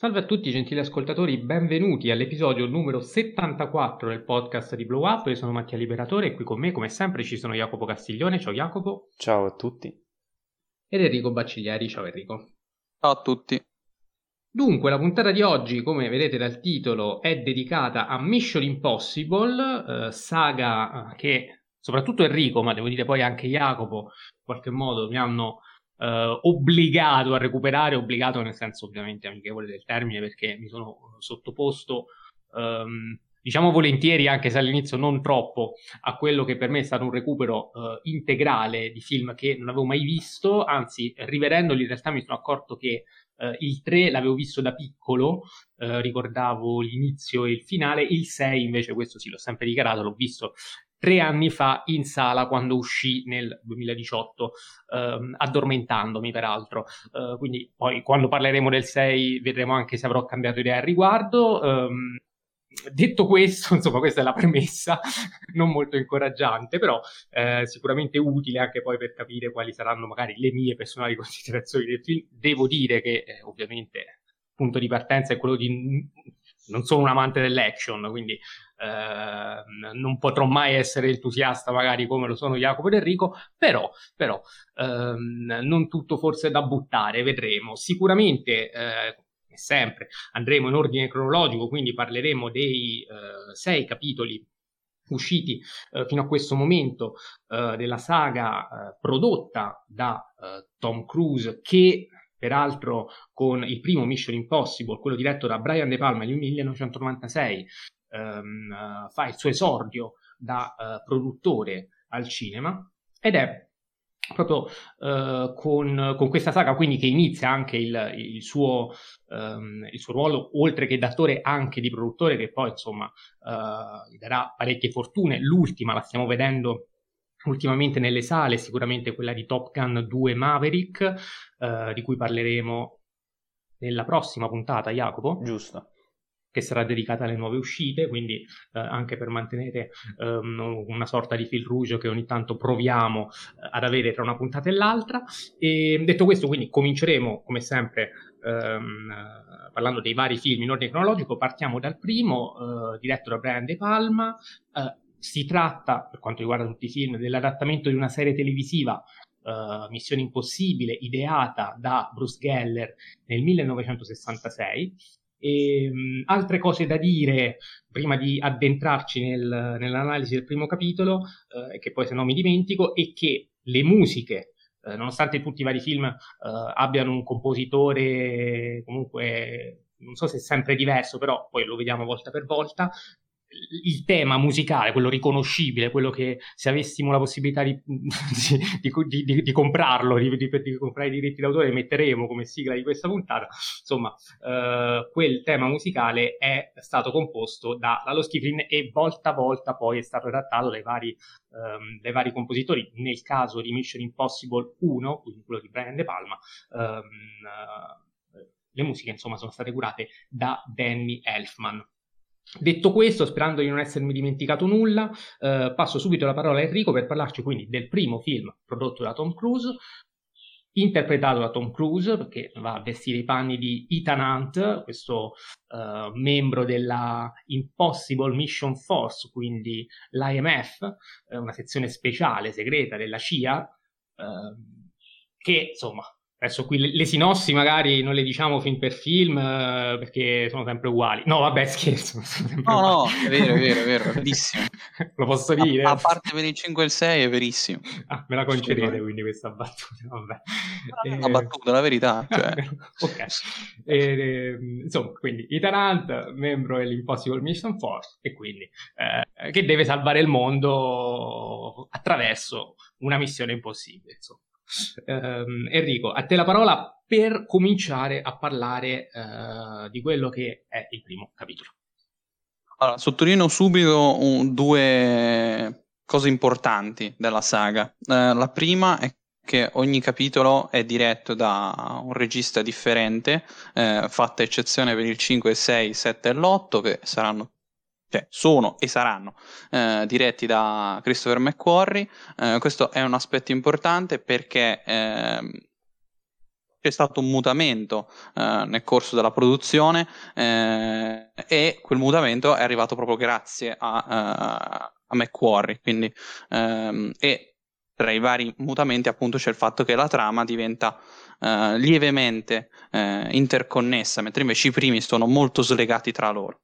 Salve a tutti gentili ascoltatori, benvenuti all'episodio numero 74 del podcast di Blow Up. Io sono Mattia Liberatore e qui con me come sempre ci sono Jacopo Castiglione, ciao Jacopo. Ciao a tutti. Ed Enrico Bacciglieri, ciao Enrico. Ciao a tutti. Dunque, la puntata di oggi, come vedete dal titolo, è dedicata a Mission Impossible, eh, saga che soprattutto Enrico, ma devo dire poi anche Jacopo, in qualche modo mi hanno eh, obbligato a recuperare, obbligato nel senso ovviamente amichevole del termine perché mi sono sottoposto, ehm, diciamo volentieri, anche se all'inizio non troppo, a quello che per me è stato un recupero eh, integrale di film che non avevo mai visto, anzi rivedendoli in realtà mi sono accorto che Uh, il 3 l'avevo visto da piccolo, uh, ricordavo l'inizio e il finale, il 6 invece, questo sì l'ho sempre dichiarato, l'ho visto tre anni fa in sala quando uscì nel 2018, ehm, addormentandomi peraltro. Uh, quindi poi quando parleremo del 6 vedremo anche se avrò cambiato idea al riguardo. Um, detto questo, insomma, questa è la premessa, non molto incoraggiante, però eh, sicuramente utile anche poi per capire quali saranno magari le mie personali considerazioni del film. Devo dire che eh, ovviamente il punto di partenza è quello di non sono un amante dell'action, quindi eh, non potrò mai essere entusiasta magari come lo sono Jacopo ed Enrico, però, però ehm, non tutto forse da buttare, vedremo. Sicuramente, eh, sempre, andremo in ordine cronologico, quindi parleremo dei eh, sei capitoli usciti eh, fino a questo momento eh, della saga eh, prodotta da eh, Tom Cruise che peraltro con il primo Mission Impossible, quello diretto da Brian De Palma nel 1996, ehm, fa il suo esordio da uh, produttore al cinema ed è proprio uh, con, con, questa saga quindi che inizia anche il, il, suo, um, il, suo, ruolo oltre che d'attore anche di produttore che poi insomma gli darà parecchie fortune. L'ultima la stiamo vedendo ultimamente nelle sale, sicuramente quella di Top Gun 2 Maverick, eh, di cui parleremo nella prossima puntata, Jacopo. Giusto. Che sarà dedicata alle nuove uscite, quindi eh, anche per mantenere um, una sorta di fil rouge che ogni tanto proviamo eh, ad avere tra una puntata e l'altra. E detto questo, quindi cominceremo come sempre um, parlando dei vari film in ordine cronologico. Partiamo dal primo, uh, diretto da Brian De Palma. Si tratta, per quanto riguarda tutti i film, dell'adattamento di una serie televisiva, uh, Missione Impossibile, ideata da Bruce Geller nel 1966. E, um, altre cose da dire prima di addentrarci nel, nell'analisi del primo capitolo, uh, che poi se no mi dimentico, è che le musiche Uh, nonostante tutti i vari film uh, abbiano un compositore comunque non so se è sempre diverso, però poi lo vediamo volta per volta, il tema musicale, quello riconoscibile, quello che se avessimo la possibilità di, di, di, di comprarlo, di, comprare i diritti d'autore, metteremo come sigla di questa puntata. Insomma, eh, quel tema musicale è stato composto da Lalo Schifrin e volta a volta poi è stato adattato dai vari, ehm, dai vari compositori. Nel caso di Mission Impossible 1, quindi quello di Brian De Palma, ehm, eh, le musiche insomma sono state curate da Danny Elfman. Detto questo, sperando di non essermi dimenticato nulla, eh, passo subito la parola a Enrico per parlarci quindi del primo film prodotto da Tom Cruise, interpretato da Tom Cruise, perché va a vestire i panni di Ethan Hunt, questo uh, membro della Impossible Mission Force, quindi l'IMF, eh, una sezione speciale segreta della CIA, uh, che insomma Adesso qui le, le, sinossi magari non le diciamo film per film eh, perché sono sempre uguali. No, vabbè, scherzo. No, no, è vero, è vero, è vero, è verissimo. Lo posso dire? A, a, parte per il 5 e il 6 è verissimo. Ah, me la concedete sì, quindi questa battuta, vabbè. Eh, la battuta, la verità. Cioè. ok. E, eh, insomma, quindi Hunt, membro dell'Impossible Mission Force e quindi eh, che deve salvare il mondo attraverso una missione impossibile, insomma. Um, Enrico, a te la parola per cominciare a parlare uh, di quello che è il primo capitolo. Allora, sottolineo subito un, due cose importanti della saga. Uh, la prima è che ogni capitolo è diretto da un regista differente, eh, fatta eccezione per il 5, 6, 7 e l'8, che saranno cioè sono e saranno eh, diretti da Christopher McQuarrie. Eh, questo è un aspetto importante perché eh, c'è stato un mutamento eh, nel corso della produzione eh, e quel mutamento è arrivato proprio grazie a, uh, a McQuarrie. Quindi, um, e tra i vari mutamenti appunto c'è il fatto che la trama diventa uh, lievemente interconnessa, mentre invece i primi sono molto slegati tra loro.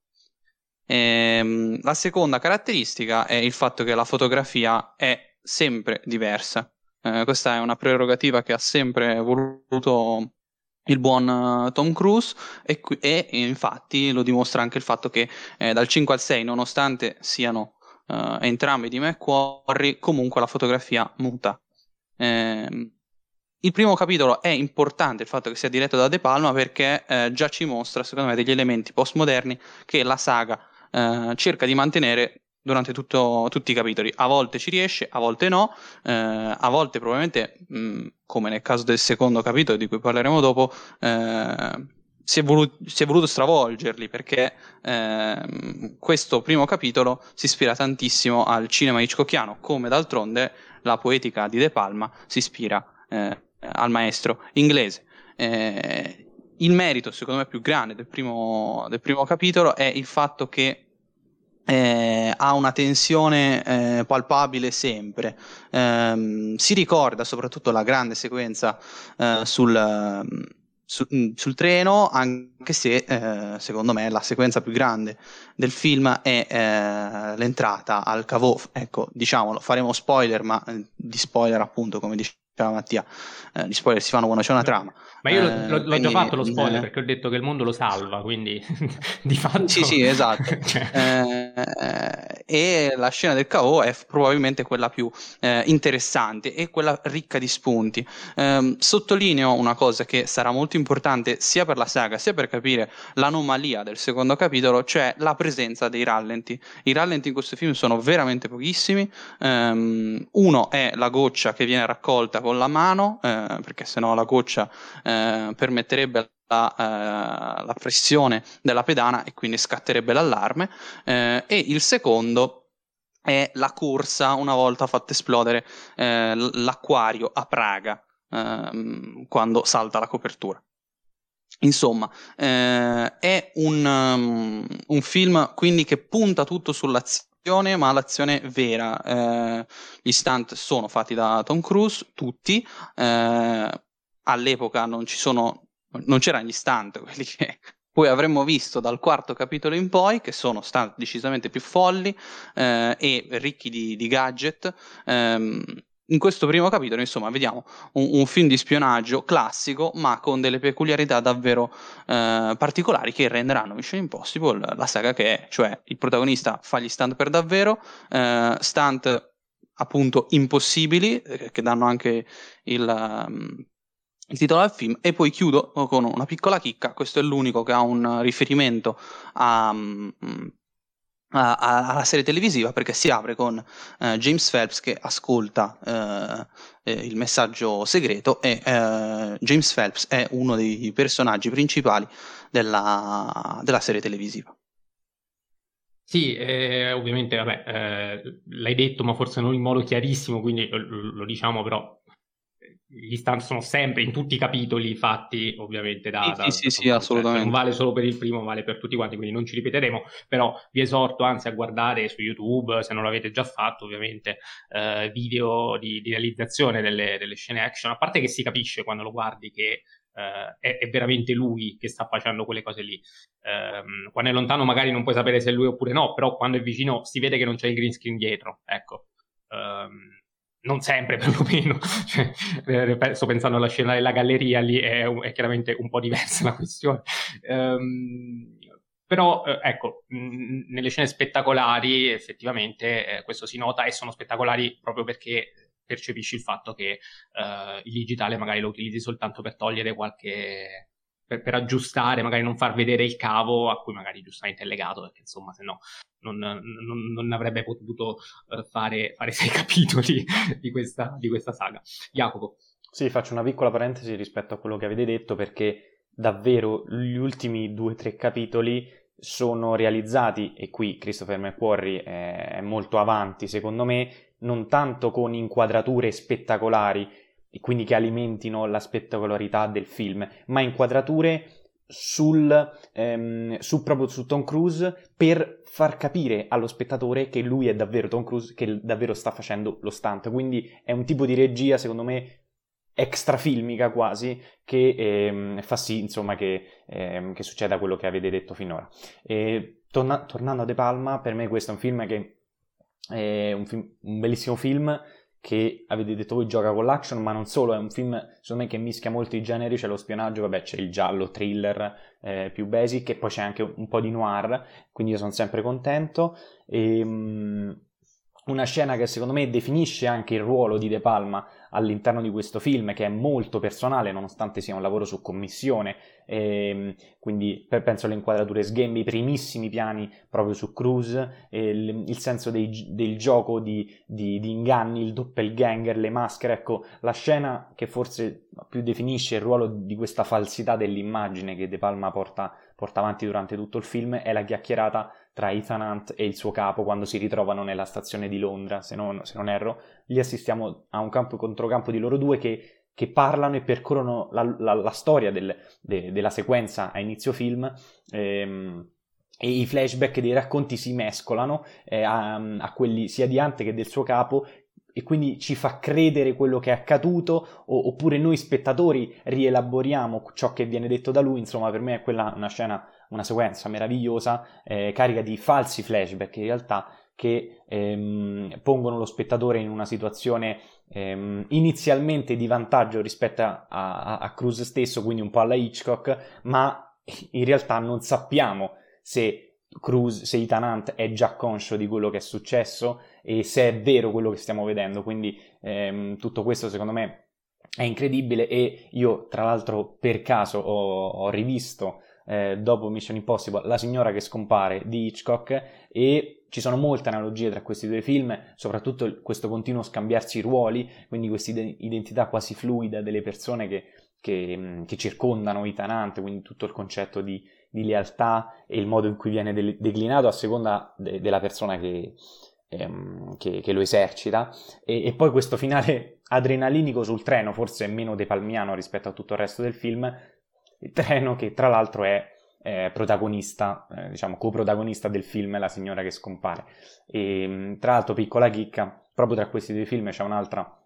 Ehm, la seconda caratteristica è il fatto che la fotografia è sempre diversa. Eh, questa è una prerogativa che ha sempre voluto il buon uh, Tom Cruise e, e, infatti lo dimostra anche il fatto che eh, dal 5 al 6 nonostante siano uh, entrambi di McQuarrie comunque la fotografia muta eh, il primo capitolo è importante il fatto che sia diretto da De Palma perché eh, già ci mostra secondo me degli elementi postmoderni che la saga eh, cerca di mantenere durante tutto, tutti i capitoli. A volte ci riesce, a volte no, eh, a volte probabilmente, mh, mm, come nel caso del secondo capitolo di cui parleremo dopo, eh, si, è voluto, si, è voluto, stravolgerli perché eh, questo primo capitolo si ispira tantissimo al cinema hitchcockiano, come d'altronde la poetica di De Palma si ispira eh, al maestro inglese. Eh, il merito, secondo me, più grande del primo, del primo capitolo è il fatto che eh, ha una tensione eh, palpabile sempre. Eh, si ricorda soprattutto la grande sequenza eh, sul, su, mm, sul, treno, anche se eh, secondo me la sequenza più grande del film è eh, l'entrata al cavò. Ecco, diciamolo, faremo spoiler, ma di spoiler appunto, come diceva Mattia, di spoiler si fanno quando c'è una trama. Ma io eh, l'ho, l'ho già fatto lo spoiler eh, perché ho detto che il mondo lo salva, quindi di fatto... Sì, sì, esatto. cioè... eh, e la scena del KO è probabilmente quella più eh, interessante e quella ricca di spunti. Ehm, sottolineo una cosa che sarà molto importante sia per la saga sia per capire l'anomalia del secondo capitolo, cioè la presenza dei rallenti. I rallenti in questo film sono veramente pochissimi. Ehm, uno è la goccia che viene raccolta con la mano, eh, perché sennò la goccia eh, permetterebbe la, eh, la, pressione della pedana e quindi scatterebbe l'allarme. Eh, e il secondo è la corsa una volta fatto esplodere eh, l'acquario a Praga ehm, quando salta la copertura. Insomma, eh, è un, um, un, film quindi che punta tutto sull'azione, ma l'azione vera. Eh, gli stunt sono fatti da Tom Cruise, tutti. Eh, all'epoca non ci sono, non c'erano gli stunt, quelli che poi avremmo visto dal quarto capitolo in poi, che sono stunt decisamente più folli eh, e ricchi di, di gadget. Um, in questo primo capitolo, insomma, vediamo un, un, film di spionaggio classico, ma con delle peculiarità davvero eh, particolari che renderanno Mission Impossible la saga che è, cioè il protagonista fa gli stunt per davvero, eh, stunt appunto impossibili, eh, che danno anche il, um, il titolo del film e poi chiudo con una piccola chicca, questo è l'unico che ha un riferimento a, mm, a, alla serie televisiva perché si apre con eh, James Phelps che ascolta eh, eh, il messaggio segreto e eh, James Phelps è uno dei personaggi principali della, della serie televisiva. Sì, eh, ovviamente, vabbè, eh, l'hai detto, ma forse non in modo chiarissimo, quindi lo, lo diciamo però gli stand sono sempre in tutti i capitoli fatti ovviamente da, sì, da, sì, da sì, assolutamente. non vale solo per il primo vale per tutti quanti quindi non ci ripeteremo però vi esorto anzi a guardare su youtube se non l'avete già fatto ovviamente eh, video di, di realizzazione delle, delle, scene action. A parte che si capisce quando lo guardi che eh, è, è, veramente lui che sta facendo quelle cose lì. Eh, quando è lontano magari non puoi sapere se è lui oppure no però quando è vicino si vede che non c'è il green screen dietro ecco. Um, non sempre perlomeno, cioè, eh, sto pensando alla scena della galleria, lì è, è chiaramente un po' diversa la questione. Um, però eh, ecco, nelle scene spettacolari effettivamente eh, questo si nota e sono spettacolari proprio perché percepisci il fatto che uh, il digitale magari lo utilizzi soltanto per togliere qualche, per, per, aggiustare, magari non far vedere il cavo a cui magari giustamente è legato, perché insomma se no non, non, non avrebbe potuto eh, fare, fare sei capitoli di questa, di questa saga. Jacopo. Sì, faccio una piccola parentesi rispetto a quello che avete detto perché davvero gli ultimi due o tre capitoli sono realizzati, e qui Christopher McQuarrie è molto avanti secondo me, non tanto con inquadrature spettacolari e quindi che alimentino la spettacolarità del film, ma inquadrature sul, ehm, su, proprio su Tom Cruise per far capire allo spettatore che lui è davvero Tom Cruise, che davvero sta facendo lo stunt. Quindi è un tipo di regia, secondo me, extrafilmica quasi, che ehm, fa sì, insomma, che, ehm, che, succeda quello che avete detto finora. E, torna- tornando a De Palma, per me questo è un film che è un, film, un bellissimo film che avete detto voi gioca con l'action, ma non solo, è un film secondo me che mischia molti generi, c'è lo spionaggio, vabbè c'è il giallo, thriller eh, più basic e poi c'è anche un po' di noir, quindi io sono sempre contento. E, um, una scena che secondo me definisce anche il ruolo di De Palma all'interno di questo film, che è molto personale nonostante sia un lavoro su commissione, e, ehm, quindi penso alle inquadrature sghembe, i primissimi piani proprio su Cruise, il, il, senso dei, del gioco di, di, di, inganni, il doppelganger, le maschere, ecco, la scena che forse più definisce il ruolo di questa falsità dell'immagine che De Palma porta, porta avanti durante tutto il film è la chiacchierata tra Ethan Hunt e il suo capo quando si ritrovano nella stazione di Londra, se non, se non erro. Lì assistiamo a un campo controcampo di loro due che, che parlano e percorrono la, la, la storia del, de, della sequenza a inizio film. Ehm, e i flashback dei racconti si mescolano eh, a, a, quelli sia di Hunt che del suo capo e quindi ci fa credere quello che è accaduto o, oppure noi spettatori rielaboriamo ciò che viene detto da lui insomma per me è quella una scena una sequenza meravigliosa, eh, carica di falsi flashback in realtà che ehm, pongono lo spettatore in una situazione ehm, inizialmente di vantaggio rispetto a, a, a Cruz stesso, quindi un po' alla Hitchcock, ma in realtà non sappiamo se Cruz, se Ethan Hunt è già conscio di quello che è successo e se è vero quello che stiamo vedendo. Quindi ehm, tutto questo secondo me è incredibile e io tra l'altro per caso ho, ho rivisto eh, dopo Mission Impossible, La signora che scompare di Hitchcock e ci sono molte analogie tra questi due film, soprattutto questo continuo scambiarsi ruoli, quindi questa identità quasi fluida delle persone che, che, mm, che circondano Hunt, quindi tutto il concetto di, di, lealtà e il modo in cui viene de- declinato a seconda de- della persona che, ehm, che, che, lo esercita. E, e, poi questo finale adrenalinico sul treno forse meno depalmiano rispetto a tutto il resto del film il treno che tra l'altro è eh, protagonista, eh, diciamo coprotagonista del film La signora che scompare. E mm, tra l'altro, piccola chicca, proprio tra questi due film c'è un'altra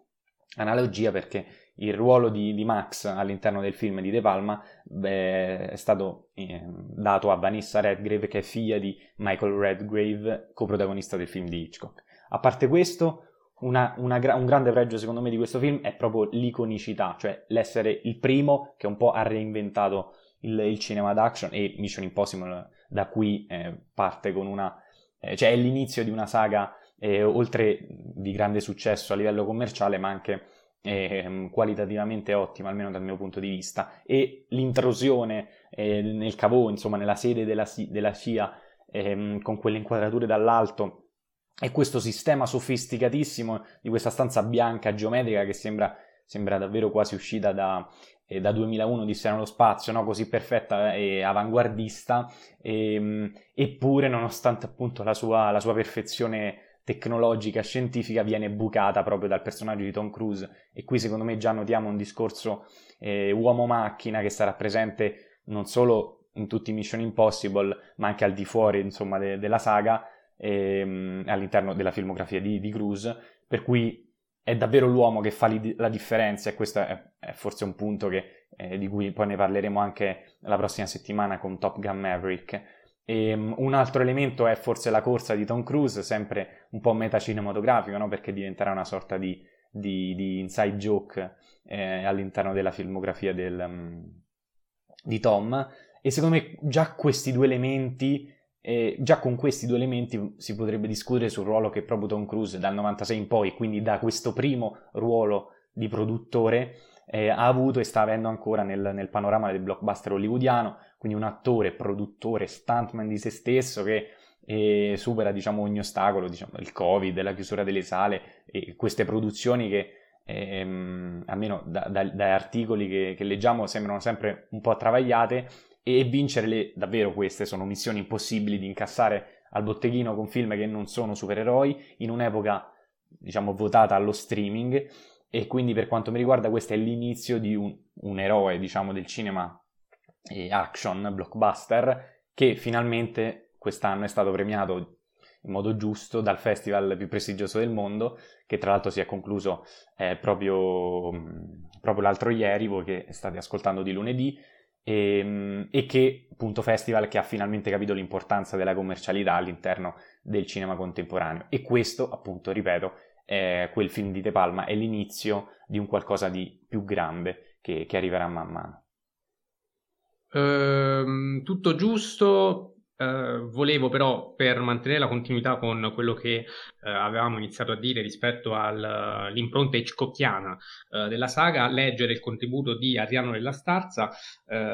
analogia perché il ruolo di, di Max all'interno del film di De Palma beh, è stato eh, dato a Vanessa Redgrave che è figlia di Michael Redgrave, coprotagonista del film di Hitchcock. A parte questo, una, una, un grande pregio secondo me di questo film è proprio l'iconicità, cioè l'essere il primo che un po' ha reinventato il, il cinema d'action e Mission Impossible da qui eh, parte con una... Eh, cioè è l'inizio di una saga eh, oltre di grande successo a livello commerciale ma anche ehm, qualitativamente ottima almeno dal mio punto di vista. E l'intrusione eh, nel cavò, insomma nella sede della, della CIA ehm, con quelle inquadrature dall'alto e questo sistema sofisticatissimo di questa stanza bianca geometrica che sembra, sembra davvero quasi uscita da, eh, da 2001 di nello spazio, no? così perfetta e avanguardista, e, ehm, eppure nonostante appunto la sua, la sua perfezione tecnologica, scientifica, viene bucata proprio dal personaggio di Tom Cruise e qui secondo me già notiamo un discorso eh, uomo-macchina che sarà presente non solo in tutti i Mission Impossible, ma anche al di fuori insomma de- della saga, ehm, all'interno della filmografia di, di Cruise, per cui è davvero l'uomo che fa li, la differenza e questo è, è forse un punto che, eh, di cui poi ne parleremo anche la prossima settimana con Top Gun Maverick. E, um, un altro elemento è forse la corsa di Tom Cruise, sempre un po' metacinematografico, no? perché diventerà una sorta di, di, di inside joke eh, all'interno della filmografia del, um, di Tom. E secondo me già questi due elementi e già con questi due elementi si potrebbe discutere sul ruolo che proprio Tom Cruise dal 96 in poi, quindi da questo primo ruolo di produttore, eh, ha avuto e sta avendo ancora nel, nel, panorama del blockbuster hollywoodiano, quindi un attore, produttore, stuntman di se stesso che eh, supera diciamo, ogni ostacolo, diciamo, il covid, la chiusura delle sale e queste produzioni che ehm, almeno da, da, dai articoli che, che leggiamo sembrano sempre un po' travagliate e vincere le, davvero queste sono missioni impossibili di incassare al botteghino con film che non sono supereroi in un'epoca diciamo votata allo streaming e quindi per quanto mi riguarda questo è l'inizio di un, un eroe, diciamo, del cinema action, blockbuster, che finalmente quest'anno è stato premiato in modo giusto dal festival più prestigioso del mondo, che tra l'altro si è concluso eh, proprio, proprio, l'altro ieri, voi che state ascoltando di lunedì, e, ehm, e, che appunto festival che ha finalmente capito l'importanza della commercialità all'interno del cinema contemporaneo. E questo, appunto, ripeto, è quel film di De Palma, è l'inizio di un qualcosa di più grande che, che arriverà man mano. Ehm, tutto giusto, Uh, volevo però, per mantenere la continuità con quello che uh, avevamo iniziato a dire rispetto all'impronta hitchcockiana uh, della saga, leggere il contributo di Ariano della Starza,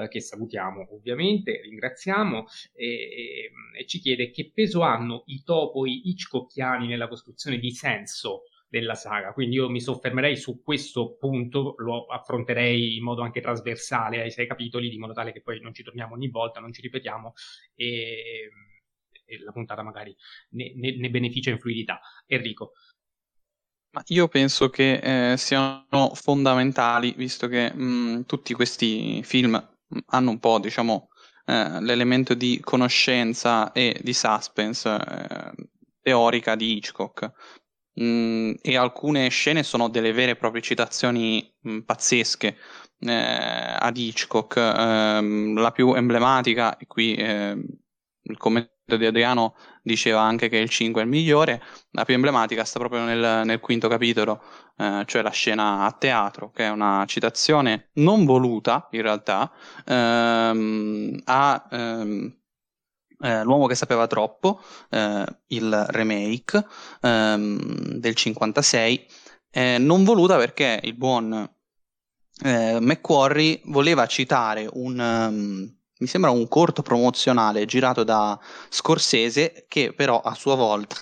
che salutiamo ovviamente, ringraziamo, e, e, e, ci chiede che peso hanno i topoi hitchcockiani nella costruzione di senso della saga. Quindi io mi soffermerei su questo punto, lo affronterei in modo anche trasversale ai sei capitoli, di modo tale che poi non ci torniamo ogni volta, non ci ripetiamo e, e la puntata magari ne, ne, ne, beneficia in fluidità. Enrico. Io penso che eh, siano fondamentali, visto che mh, tutti questi film hanno un po', diciamo, eh, l'elemento di conoscenza e di suspense eh, teorica di Hitchcock Mm, e alcune scene sono delle vere e proprie citazioni mh, mm, pazzesche eh, ad Hitchcock. Eh, la più emblematica, e qui eh, il commento di Adriano diceva anche che il 5 è il migliore, la più emblematica sta proprio nel, nel quinto capitolo, eh, cioè la scena a teatro, che è una citazione non voluta in realtà ehm, a ehm, eh, L'uomo che sapeva troppo, eh, il remake ehm, del 56, eh, non voluta perché il buon eh, McQuarrie voleva citare un, um, mi sembra un corto promozionale girato da Scorsese che però a sua volta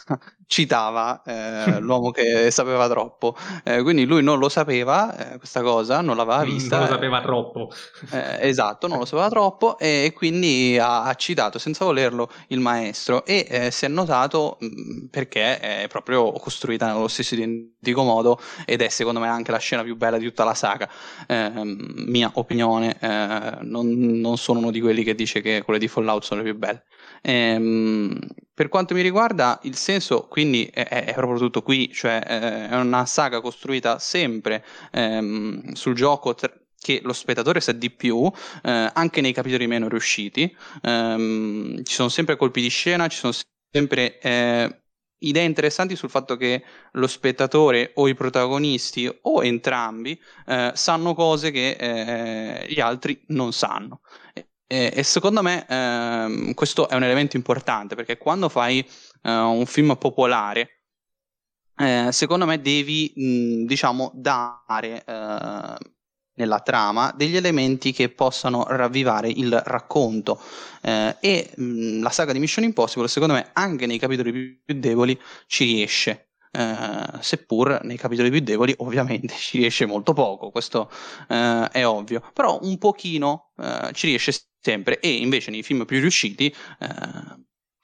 citava eh, l'uomo che sapeva troppo. Eh, quindi lui non lo sapeva eh, questa cosa, non l'aveva vista. Non lo sapeva troppo. Eh, esatto, non lo sapeva troppo e quindi ha, ha citato senza volerlo il maestro e eh, si è notato mh, mm, perché è proprio costruita nello stesso identico modo ed è secondo me anche la scena più bella di tutta la saga. Ehm, mia opinione, eh, non, non sono uno di quelli che dice che quelle di Fallout sono le più belle. Ehm, per quanto mi riguarda, il senso quindi è, è proprio tutto qui, cioè eh, è una saga costruita sempre ehm, sul gioco tra- che lo spettatore sa di più, eh, anche nei capitoli meno riusciti. Ehm, ci sono sempre colpi di scena, ci sono sempre eh, idee interessanti sul fatto che lo spettatore o i protagonisti o entrambi eh, sanno cose che eh, gli altri non sanno. E secondo me eh, questo è un elemento importante perché quando fai eh, un film popolare, eh, secondo me devi, mh, diciamo, dare eh, nella trama degli elementi che possano ravvivare il racconto. Eh, e mh, la saga di Mission Impossible, secondo me, anche nei capitoli più, più deboli ci riesce. Uh, seppur nei capitoli più deboli ovviamente ci riesce molto poco, questo uh, è ovvio, però un pochino uh, ci riesce sempre. E invece nei film più riusciti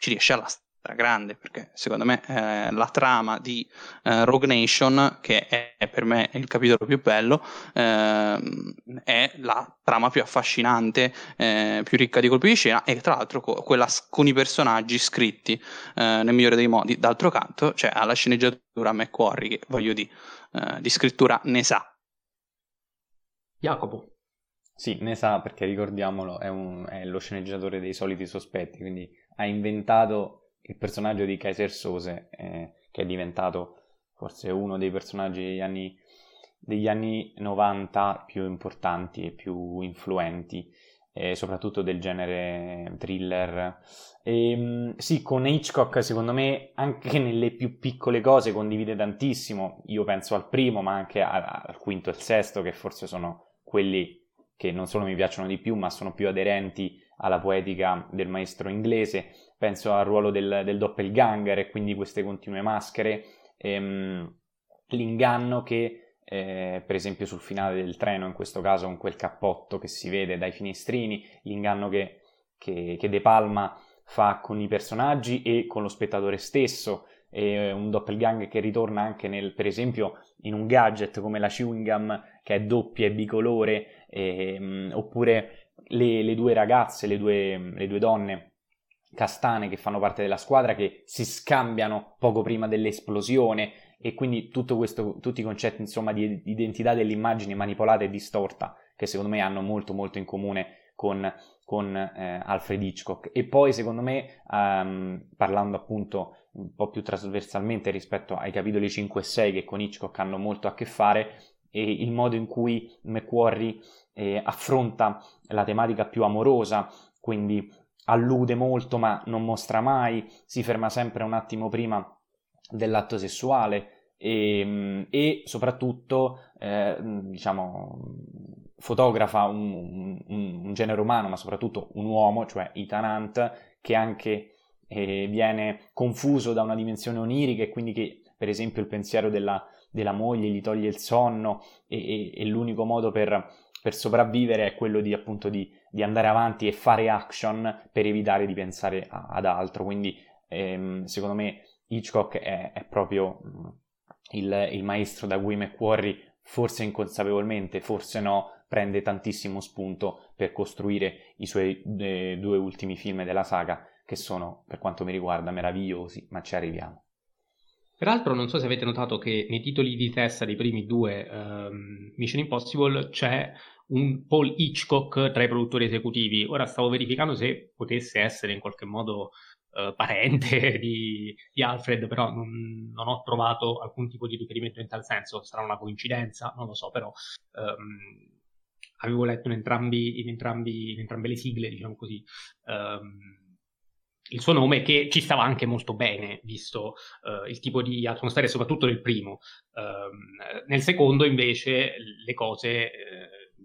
ci riesce alla grande perché secondo me eh, la trama di eh, Rogue Nation che è, è, per me il capitolo più bello eh, è la trama più affascinante eh, più ricca di colpi di scena e tra l'altro co- quella con i personaggi scritti eh, nel migliore dei modi. D'altro canto c'è cioè alla sceneggiatura McQuarrie che voglio dire eh, di scrittura ne sa. Jacopo sì, ne sa perché ricordiamolo, è, un, è lo sceneggiatore dei soliti sospetti, quindi ha inventato il personaggio di Kaiser Sose, eh, che è diventato forse uno dei personaggi degli anni, degli anni 90 più importanti e più influenti, eh, soprattutto del genere thriller. E, ehm, sì, con Hitchcock secondo me anche nelle più piccole cose condivide tantissimo, io penso al primo ma anche al, al quinto e al sesto che forse sono quelli che non solo mi piacciono di più ma sono più aderenti alla poetica del maestro inglese. Penso al ruolo del, del doppelganger e quindi queste continue maschere, ehm, l'inganno che eh, per esempio sul finale del treno, in questo caso con quel cappotto che si vede dai finestrini, l'inganno che, che, che De Palma fa con i personaggi e con lo spettatore stesso, e un doppelganger che ritorna anche nel, per esempio in un gadget come la chewing gum che è doppia e bicolore, e, um, oppure le, le, due ragazze, le due, le due donne castane che fanno parte della squadra che si scambiano poco prima dell'esplosione e quindi questo, tutti i concetti insomma, di identità dell'immagine manipolata e distorta che secondo me hanno molto molto in comune con, con eh, Alfred Hitchcock. E poi secondo me um, parlando appunto un po' più trasversalmente rispetto ai capitoli 5 e 6 che con Hitchcock hanno molto a che fare e il modo in cui McQuarrie eh, affronta la tematica più amorosa quindi allude molto ma non mostra mai si ferma sempre un attimo prima dell'atto sessuale e, mm, e soprattutto eh, diciamo fotografa un, un, un, genere umano ma soprattutto un uomo cioè Ethan Hunt che anche eh, viene confuso da una dimensione onirica e quindi che per esempio il pensiero della, della moglie gli toglie il sonno e, e, e l'unico modo per, per, sopravvivere è quello di appunto di, di, andare avanti e fare action per evitare di pensare a, ad altro quindi ehm, secondo me Hitchcock è, è proprio mm, il, il, maestro da cui McQuarrie, forse inconsapevolmente, forse no, prende tantissimo spunto per costruire i suoi eh, due ultimi film della saga, che sono, per quanto mi riguarda, meravigliosi, ma ci arriviamo. Peraltro, non so se avete notato che nei titoli di testa dei primi due um, Mission Impossible c'è un Paul Hitchcock tra i produttori esecutivi. Ora stavo verificando se potesse essere in qualche modo uh, parente di, di, Alfred, però non, non, ho trovato alcun tipo di riferimento in tal senso. Sarà una coincidenza, non lo so, però um, avevo letto in, entrambi, in, entrambi, in, entrambe le sigle, diciamo così. Um, il suo nome che ci stava anche molto bene, visto uh, il tipo di atmosfera, soprattutto nel primo. Uh, nel secondo, invece, le cose, uh,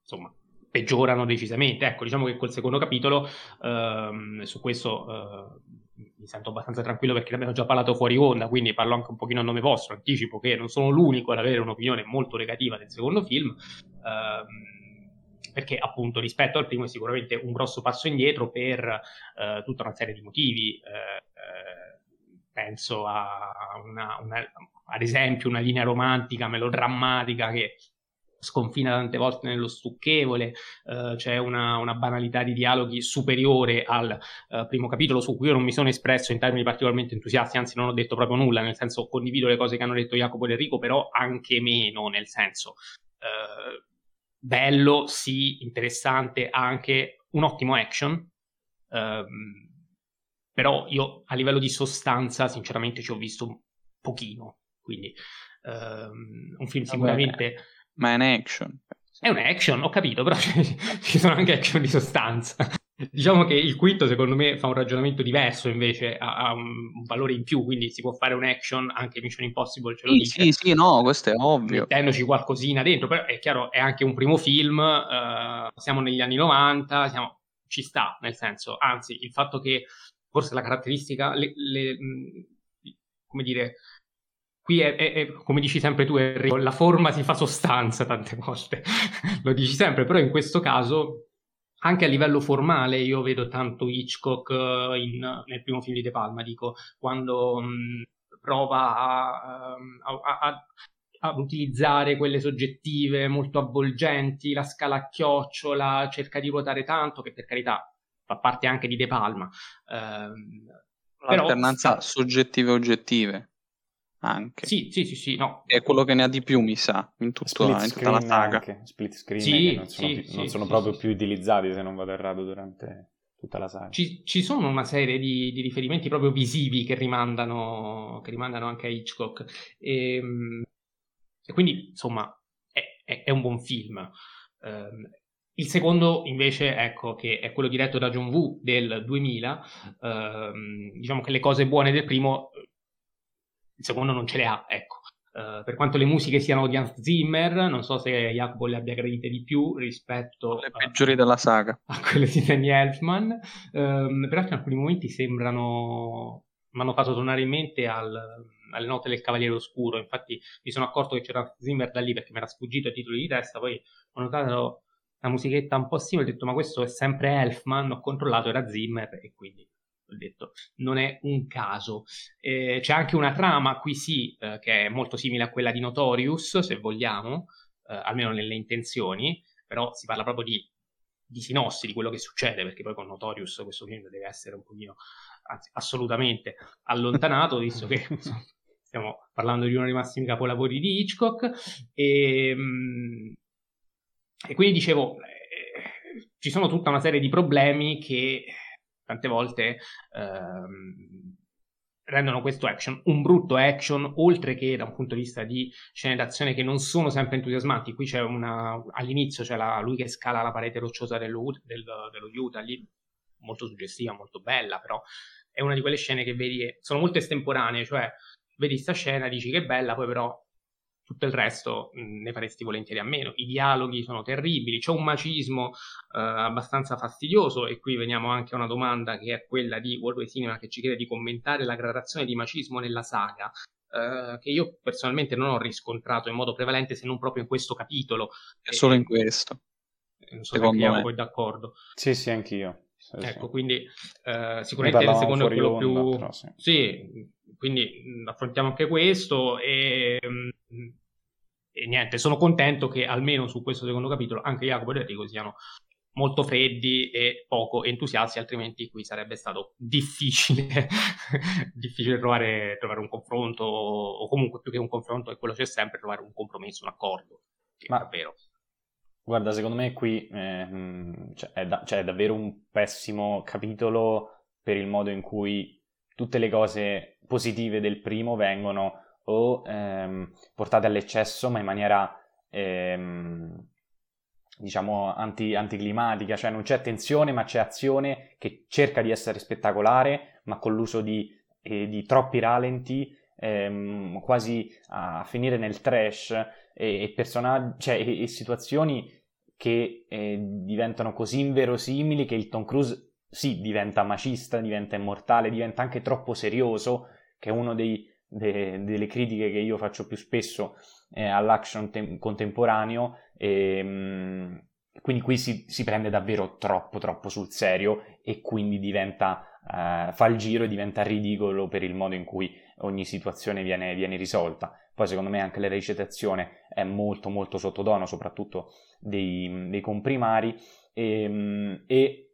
insomma, peggiorano decisamente. Ecco, diciamo che col secondo capitolo, uh, su questo uh, mi sento abbastanza tranquillo perché ne abbiamo già parlato fuori onda, quindi parlo anche un pochino a nome vostro, anticipo che non sono l'unico ad avere un'opinione molto negativa del secondo film. Uh, perché appunto rispetto al primo è sicuramente un grosso passo indietro per eh, tutta una serie di motivi. Eh, penso a una, una, ad esempio una linea romantica melodrammatica che sconfina tante volte nello stucchevole, eh, c'è una, una, banalità di dialoghi superiore al eh, primo capitolo su cui io non mi sono espresso in termini particolarmente entusiasti, anzi non ho detto proprio nulla, nel senso condivido le cose che hanno detto Jacopo e Enrico, però anche meno, nel senso eh, bello, sì, interessante, anche un ottimo action, ehm, però io a livello di sostanza sinceramente ci ho visto un pochino, quindi ehm, un film sicuramente... Vabbè ma è un action. È un action, ho capito, però ci sono anche action di sostanza. Diciamo che il quinto secondo me fa un ragionamento diverso invece, ha, ha un, valore in più, quindi si può fare un action, anche Mission Impossible ce lo sì, dice. Sì, sì, no, questo è ovvio. Mettendoci qualcosina dentro, però è chiaro, è anche un primo film, uh, siamo negli anni 90, siamo, ci sta, nel senso, anzi, il fatto che forse la caratteristica, le, le, come dire, qui è, è, è, come dici sempre tu Enrico, la forma si fa sostanza tante volte, lo dici sempre, però in questo caso anche a livello formale io vedo tanto Hitchcock eh, in, nel primo film di De Palma, dico, quando mh, prova a, ehm, a, a, ad utilizzare quelle soggettive molto avvolgenti, la scala a chiocciola, cerca di ruotare tanto, che per carità fa parte anche di De Palma. Ehm, L'alternanza però, soggettive e oggettive anche. Sì, sì, sì, sì, no. È quello che ne ha di più, mi sa, in, tutto, in tutta la saga. Anche. Split screen sì, non sono, sì, più, sì, non sono proprio più utilizzati, se non vado errato, durante tutta la saga. Ci, ci sono una serie di, di, riferimenti proprio visivi che rimandano, che rimandano anche a Hitchcock. E, ehm, e quindi, insomma, è, è, è, un buon film. Um, il secondo invece, ecco, che è quello diretto da John Woo del 2000, ehm, diciamo che le cose buone del primo il secondo non ce le ha, ecco. Uh, per quanto le musiche siano di Hans Zimmer, non so se Jacopo le abbia gradite di più rispetto le peggiori uh, della saga a quelle di Danny Elfman, uh, peraltro in alcuni momenti sembrano mi hanno fatto tornare in mente al, alle note del Cavaliere Oscuro. Infatti, mi sono accorto che c'era Hans Zimmer da lì perché mi era sfuggito ai titoli di testa. Poi ho notato una musichetta un po' simile. Ho detto, ma questo è sempre Elfman. Ho controllato, era Zimmer e quindi ho detto, non è un caso. Eh, c'è anche una trama, qui sì, eh, che è molto simile a quella di Notorious, se vogliamo, eh, almeno nelle intenzioni, però si parla proprio di, di, sinossi, di quello che succede, perché poi con Notorious questo film deve essere un pochino, anzi assolutamente allontanato, visto che stiamo parlando di uno dei massimi capolavori di Hitchcock, e, ehm, e quindi dicevo, eh, ci sono tutta una serie di problemi che tante volte ehm, rendono questo action un brutto action, oltre che da un punto di vista di scene d'azione che non sono sempre entusiasmanti. Qui c'è una, all'inizio c'è la, lui che scala la parete rocciosa dello, del, dello Utah, lì molto suggestiva, molto bella, però è una di quelle scene che vedi che sono molto estemporanee, cioè vedi questa scena, dici che è bella, poi però tutto il resto mh, ne faresti volentieri a meno. I dialoghi sono terribili, c'è un macismo eh, abbastanza fastidioso e qui veniamo anche a una domanda che è quella di Worldway Cinema che ci chiede di commentare la gradazione di macismo nella saga. Eh, che io personalmente non ho riscontrato in modo prevalente se non proprio in questo capitolo. È solo in questo. Eh, non so Secondo se me. poi d'accordo. Sì, sì, anch'io. Sì, ecco, sì. quindi eh, sicuramente il secondo è quello onda, più... Però, sì. sì. Quindi affrontiamo anche questo e, e, niente, sono contento che almeno su questo secondo capitolo anche Jacopo e Enrico siano molto freddi e poco entusiasti, altrimenti qui sarebbe stato difficile, difficile trovare, trovare, un confronto o comunque più che un confronto è quello c'è sempre, trovare un compromesso, un accordo. Ma davvero Guarda, secondo me qui eh, cioè, è, da- cioè, è davvero un pessimo capitolo per il modo in cui tutte le cose positive del primo vengono o ehm, portate all'eccesso, ma in maniera ehm, diciamo anti, anticlimatica, cioè non c'è tensione, ma c'è azione che cerca di essere spettacolare, ma con l'uso di, eh, di troppi ralenti, ehm, quasi a finire nel trash e, e personaggi, cioè, e, e situazioni che eh, diventano così inverosimili che il Tom Cruise sì diventa macista, diventa immortale, diventa anche troppo serioso, che è una de, delle critiche che io faccio più spesso eh, all'action tem- contemporaneo. E, mh, quindi qui si, si, prende davvero troppo troppo sul serio e quindi diventa, eh, fa il giro e diventa ridicolo per il modo in cui ogni situazione viene, viene risolta. Poi secondo me anche la recitazione è molto molto sottotono, soprattutto dei, dei comprimari e, ehm, e,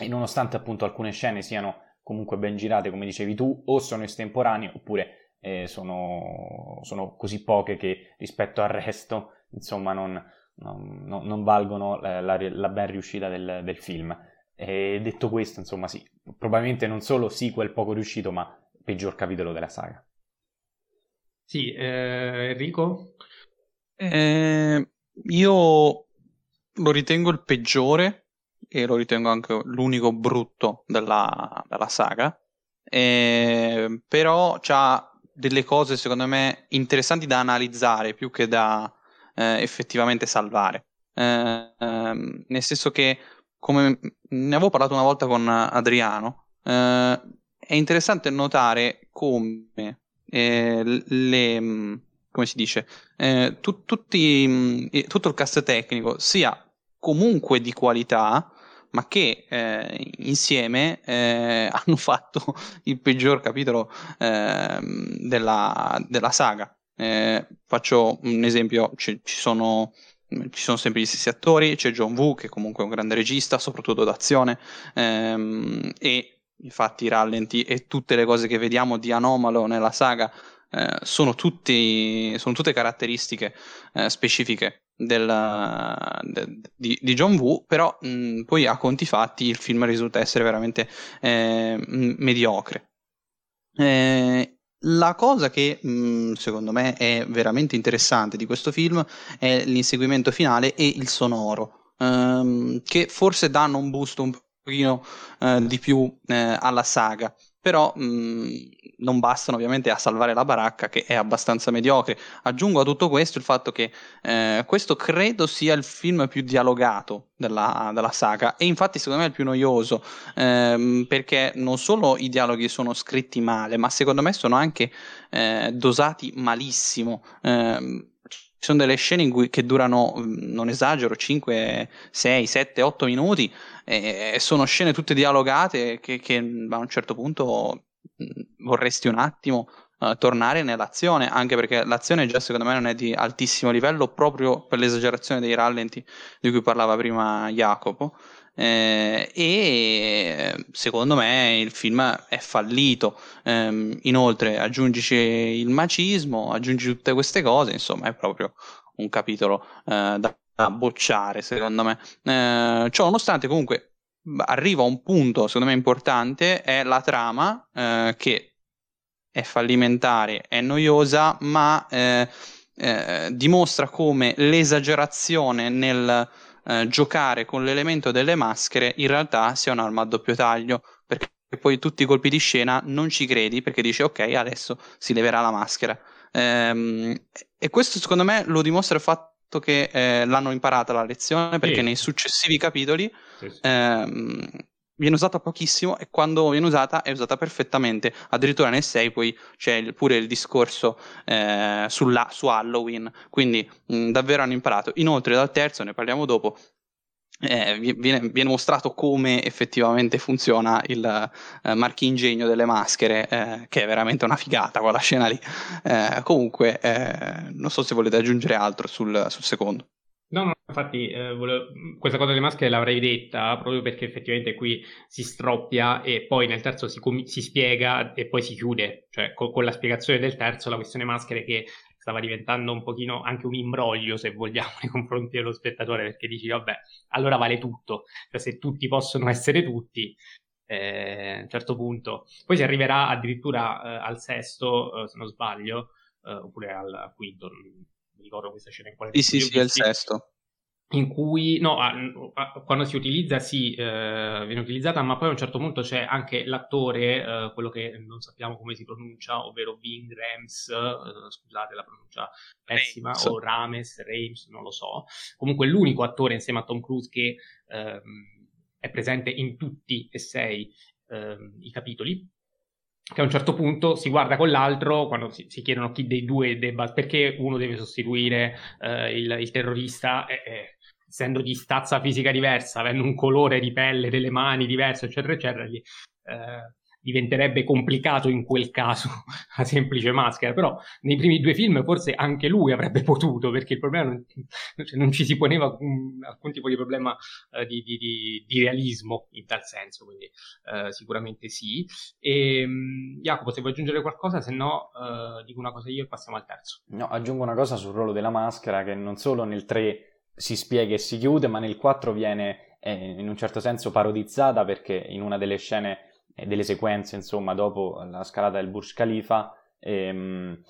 e nonostante appunto alcune scene siano comunque ben girate come dicevi tu o sono estemporanee oppure eh, sono, sono, così poche che rispetto al resto insomma non, non, non valgono la, la, la, ben riuscita del, del film. E detto questo, insomma, sì, probabilmente non solo sequel poco riuscito, ma peggior capitolo della saga. Sì, eh, Enrico? Eh, io lo ritengo il peggiore e lo ritengo anche l'unico brutto della, della saga. Eh, però ha delle cose secondo me interessanti da analizzare più che da eh, effettivamente salvare. Eh, ehm, nel senso che, come ne avevo parlato una volta con Adriano, eh, è interessante notare come eh, le, come si dice, eh, tu, tutti, mm, tutto il cast tecnico sia comunque di qualità, ma che eh, insieme eh, hanno fatto il peggior capitolo eh, della, della, saga. Eh, faccio un esempio, ci, ci, sono, ci, sono, sempre gli stessi attori, c'è John Woo che comunque è un grande regista, soprattutto d'azione, ehm, e infatti i rallenti e tutte le cose che vediamo di anomalo nella saga eh, sono, tutti, sono, tutte caratteristiche eh, specifiche del, de, di, di, John Woo, però mh, poi a conti fatti il film risulta essere veramente eh, mediocre. Eh, la cosa che mh, secondo me è veramente interessante di questo film è l'inseguimento finale e il sonoro, ehm, che forse danno un boost un pochino eh, di più alla saga però mh, non bastano ovviamente a salvare la baracca che è abbastanza mediocre. Aggiungo a tutto questo il fatto che eh, questo credo sia il film più dialogato della, della, saga e infatti secondo me è il più noioso ehm, perché non solo i dialoghi sono scritti male ma secondo me sono anche eh, dosati malissimo. Eh, sono delle scene in cui, che durano, mm, non esagero, 5, 6, 7, 8 minuti e sono scene tutte dialogate che, che a un certo punto mm, vorresti un attimo uh, tornare nell'azione, anche perché l'azione già secondo me non è di altissimo livello proprio per l'esagerazione dei rallenti di cui parlava prima Jacopo. Eh, e secondo me il film è fallito. Eh, inoltre, aggiungici il macismo, aggiungi tutte queste cose, insomma, è proprio un capitolo eh, da, bocciare, secondo me. Eh, ciò nonostante, comunque, arriva a un punto, secondo me, importante, è la trama eh, che è fallimentare, è noiosa, ma eh, dimostra come l'esagerazione nel eh, giocare con l'elemento delle maschere in realtà sia un'arma a doppio taglio, perché poi tutti i colpi di scena non ci credi perché dici ok, adesso si leverà la maschera. Ehm, e questo secondo me lo dimostra il fatto che eh, l'hanno imparata la lezione perché sì. nei successivi capitoli sì, sì. Ehm, viene usata pochissimo e quando viene usata è usata perfettamente. Addirittura nel 6 poi c'è il, pure il discorso eh, sulla, su Halloween, quindi mh, davvero hanno imparato. Inoltre dal terzo, ne parliamo dopo, eh, viene, viene, mostrato come effettivamente funziona il eh, marchingegno delle maschere, eh, che è veramente una figata quella scena lì. Eh, comunque, eh, non so se volete aggiungere altro sul, sul secondo. No, no, infatti eh, volevo... questa cosa delle maschere l'avrei detta proprio perché effettivamente qui si stroppia e poi nel terzo si, com- si spiega e poi si chiude, cioè co- con la spiegazione del terzo la questione maschere che stava diventando un pochino anche un imbroglio se vogliamo nei confronti dello spettatore perché dici vabbè allora vale tutto, cioè se tutti possono essere tutti eh, a un certo punto. Poi si arriverà addirittura eh, al sesto eh, se non sbaglio eh, oppure al quinto mi ricordo questa scena in quale sì, sì, sì, è il sesto in cui no, a, a, quando si utilizza sì, eh, viene utilizzata, ma poi a un certo punto c'è anche l'attore, eh, quello che non sappiamo come si pronuncia, ovvero Ving Rams, eh, scusate la pronuncia pessima, Reims. o Rames, Reims, non lo so. Comunque l'unico attore insieme a Tom Cruise che ehm, è presente in tutti e sei ehm, i capitoli che a un certo punto si guarda con l'altro quando si, si chiedono chi dei due debba, perché uno deve sostituire eh, il, il, terrorista, eh, eh, essendo di stazza fisica diversa, avendo un colore di pelle delle mani diverso, eccetera, eccetera, gli, eh, diventerebbe complicato in quel caso la semplice maschera, però nei primi due film forse anche lui avrebbe potuto, perché il problema non, cioè non ci si poneva un, alcun tipo di problema uh, di, di, di, di, realismo in tal senso, quindi uh, sicuramente sì. E, um, Jacopo, se vuoi aggiungere qualcosa, se no uh, dico una cosa io e passiamo al terzo. No, aggiungo una cosa sul ruolo della maschera che non solo nel 3 si spiega e si chiude, ma nel 4 viene eh, in un certo senso parodizzata perché in una delle scene delle sequenze, insomma, dopo la scalata del Burj Khalifa, ehm,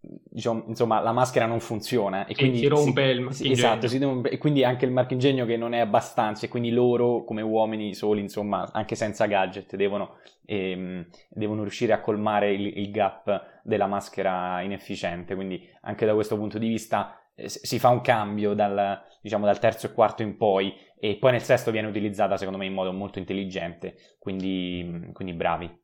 diciamo, insomma, la maschera non funziona. E quindi si rompe si, il marchingegno. Esatto, si rompe, e quindi anche il marchingegno che non è abbastanza, e quindi loro, come uomini soli, insomma, anche senza gadget, devono, ehm, devono riuscire a colmare il, il, gap della maschera inefficiente. Quindi anche da questo punto di vista eh, si fa un cambio dal, diciamo, dal terzo e quarto in poi e poi nel sesto viene utilizzata secondo me in modo molto intelligente, quindi, quindi bravi.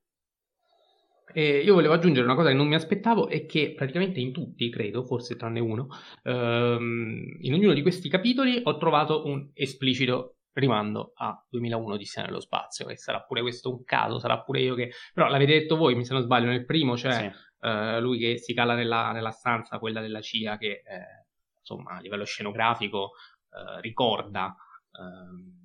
E io volevo aggiungere una cosa che non mi aspettavo e che praticamente in tutti, credo, forse tranne uno, ehm, in ognuno di questi capitoli ho trovato un esplicito rimando a 2001 di Sia nello spazio, che sarà pure questo un caso, sarà pure io che... però l'avete detto voi, se non sbaglio, nel primo c'è sì. eh, lui che si cala nella, nella, stanza, quella della CIA, che eh, insomma a livello scenografico eh, ricorda Ehm,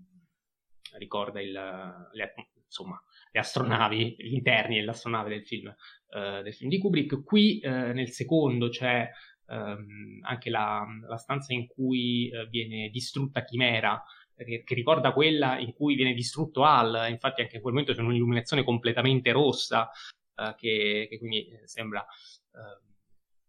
ricorda il, le, insomma, le astronavi, gli interni dell'astronave del film, uh, del film di Kubrick. Qui uh, nel secondo c'è um, anche la, la, stanza in cui viene distrutta Chimera, che, ricorda quella in cui viene distrutto Al, infatti anche in quel momento c'è un'illuminazione completamente rossa, che, che, quindi sembra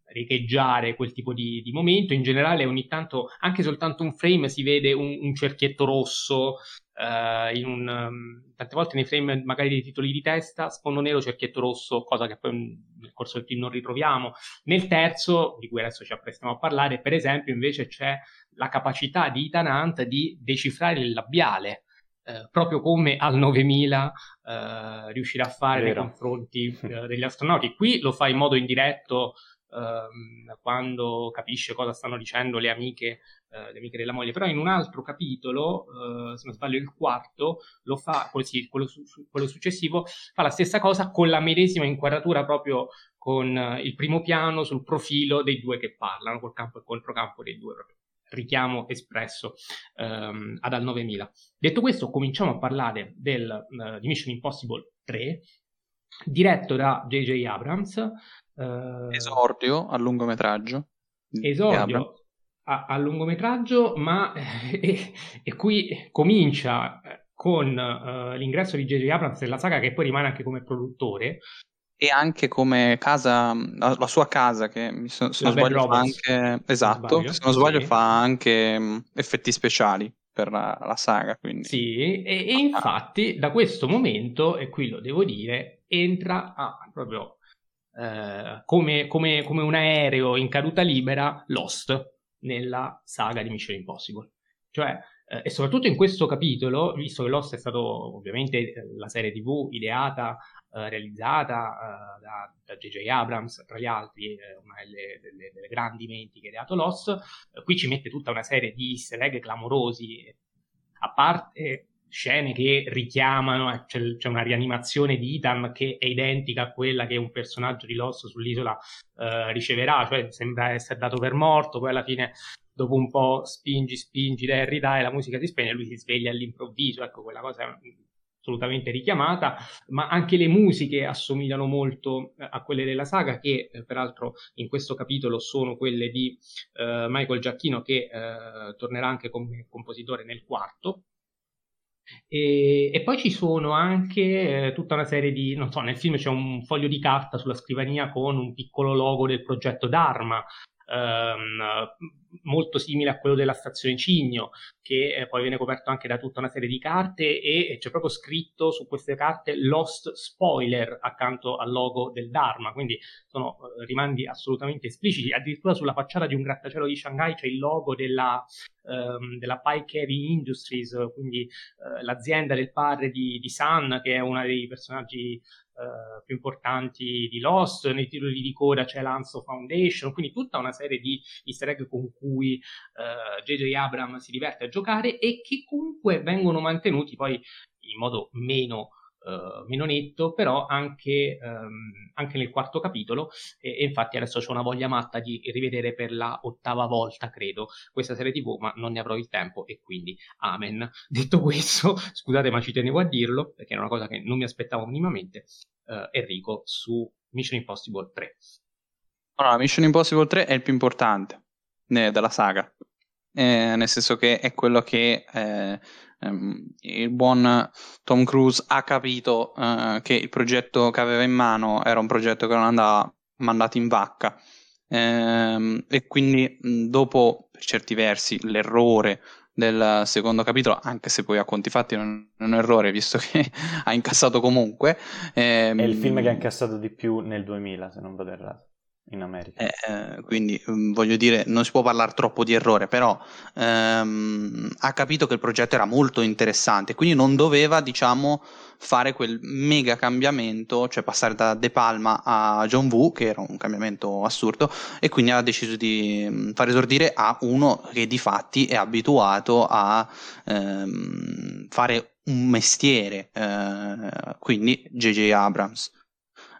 riecheggiare quel tipo di, di, momento. In generale, ogni tanto, anche soltanto un frame, si vede un, un cerchietto rosso. In un, um, tante volte nei frame, magari dei titoli di testa, sfondo nero, cerchietto rosso, cosa che poi nel corso del film non ritroviamo. Nel terzo, di cui adesso ci apprestiamo a parlare, per esempio, invece c'è la capacità di Ethan Hunt di decifrare il labiale. Uh, proprio come al 9000 uh, eh, riuscirà a fare nei confronti degli astronauti. Qui lo fa in modo indiretto ehm, quando capisce cosa stanno dicendo le amiche, eh, le amiche della moglie, però in un altro capitolo, eh, se non sbaglio il quarto, lo fa, così, quello, su, quello successivo, fa la stessa cosa con la medesima inquadratura proprio con eh, il primo piano sul profilo dei due che parlano, col campo e controcampo dei due proprio richiamo espresso um, ad Al 9000. Detto questo, cominciamo a parlare del, uh, di Mission Impossible 3, diretto da J.J. Abrams. Uh, esordio a lungometraggio. Esordio a, a, lungometraggio, ma e, e qui comincia eh, con uh, l'ingresso di J.J. Abrams nella saga che poi rimane anche come produttore, e anche come casa, la, la sua casa che se, se non sbaglio fa anche, esatto, se non sbaglio sì. fa anche mh, effetti speciali per la, la saga. Quindi. Sì, e, e infatti da questo momento, e qui lo devo dire, entra a, proprio eh, come, come, come un aereo in caduta libera Lost nella saga di Mission Impossible. Cioè, eh, e soprattutto in questo capitolo, visto che Lost è stato ovviamente la serie TV ideata eh, realizzata uh, da J.J. Abrams, tra gli altri, eh, una delle, delle, delle, grandi menti che ha ideato Lost. Eh, qui ci mette tutta una serie di easter egg clamorosi, a parte scene che richiamano, c'è, c'è, una rianimazione di Ethan che è identica a quella che un personaggio di Lost sull'isola riceverà, cioè sembra essere dato per morto, poi alla fine dopo un po' spingi, spingi, dai, la musica si spegne e lui si sveglia all'improvviso, ecco quella cosa è assolutamente richiamata, ma anche le musiche assomigliano molto eh, a quelle della saga, che eh, peraltro in questo capitolo sono quelle di eh, Michael Giacchino, che eh, tornerà anche come compositore nel quarto. E, e poi ci sono anche eh, tutta una serie di, non so, nel film c'è un foglio di carta sulla scrivania con un piccolo logo del progetto Dharma, ehm, molto simile a quello della stazione Cigno, che eh, poi viene coperto anche da tutta una serie di carte e c'è proprio scritto su queste carte Lost Spoiler accanto al logo del Dharma, quindi sono eh, rimandi assolutamente espliciti, addirittura sulla facciata di un grattacielo di Shanghai c'è il logo della, ehm, della Pike Heavy Industries, quindi eh, l'azienda del padre di, di Sun, che è uno dei personaggi Uh, più importanti di Lost, nei titoli di coda c'è l'Anso Foundation, quindi tutta una serie di easter egg con cui J.J. Uh, Abrams si diverte a giocare e che comunque vengono mantenuti poi in modo meno Uh, meno netto, però anche, um, anche, nel quarto capitolo. E, e infatti adesso ho una voglia matta di rivedere per la ottava volta, credo, questa serie TV, ma non ne avrò il tempo e quindi amen. Detto questo, scusate, ma ci tenevo a dirlo perché è una cosa che non mi aspettavo minimamente. Uh, Enrico su Mission Impossible 3. Allora, Mission Impossible 3 è il più importante eh, della saga. Eh, nel senso che è quello che eh, ehm, il buon Tom Cruise ha capito eh, che il progetto che aveva in mano era un progetto che non andava mandato in vacca ehm, e quindi dopo per certi versi l'errore del secondo capitolo, anche se poi a conti fatti non è un errore, visto che ha incassato comunque. Ehm... È il film che ha incassato di più nel 2000, se non vado errato. Eh, eh, quindi mm, voglio dire, non si può parlare troppo di errore, però ehm, ha capito che il progetto era molto interessante, quindi non doveva, diciamo, fare quel mega cambiamento, cioè passare da De Palma a John Woo, che era un cambiamento assurdo, e quindi ha deciso di mm, far esordire a uno che di fatti è abituato a ehm, fare un mestiere, eh, quindi J.J. Abrams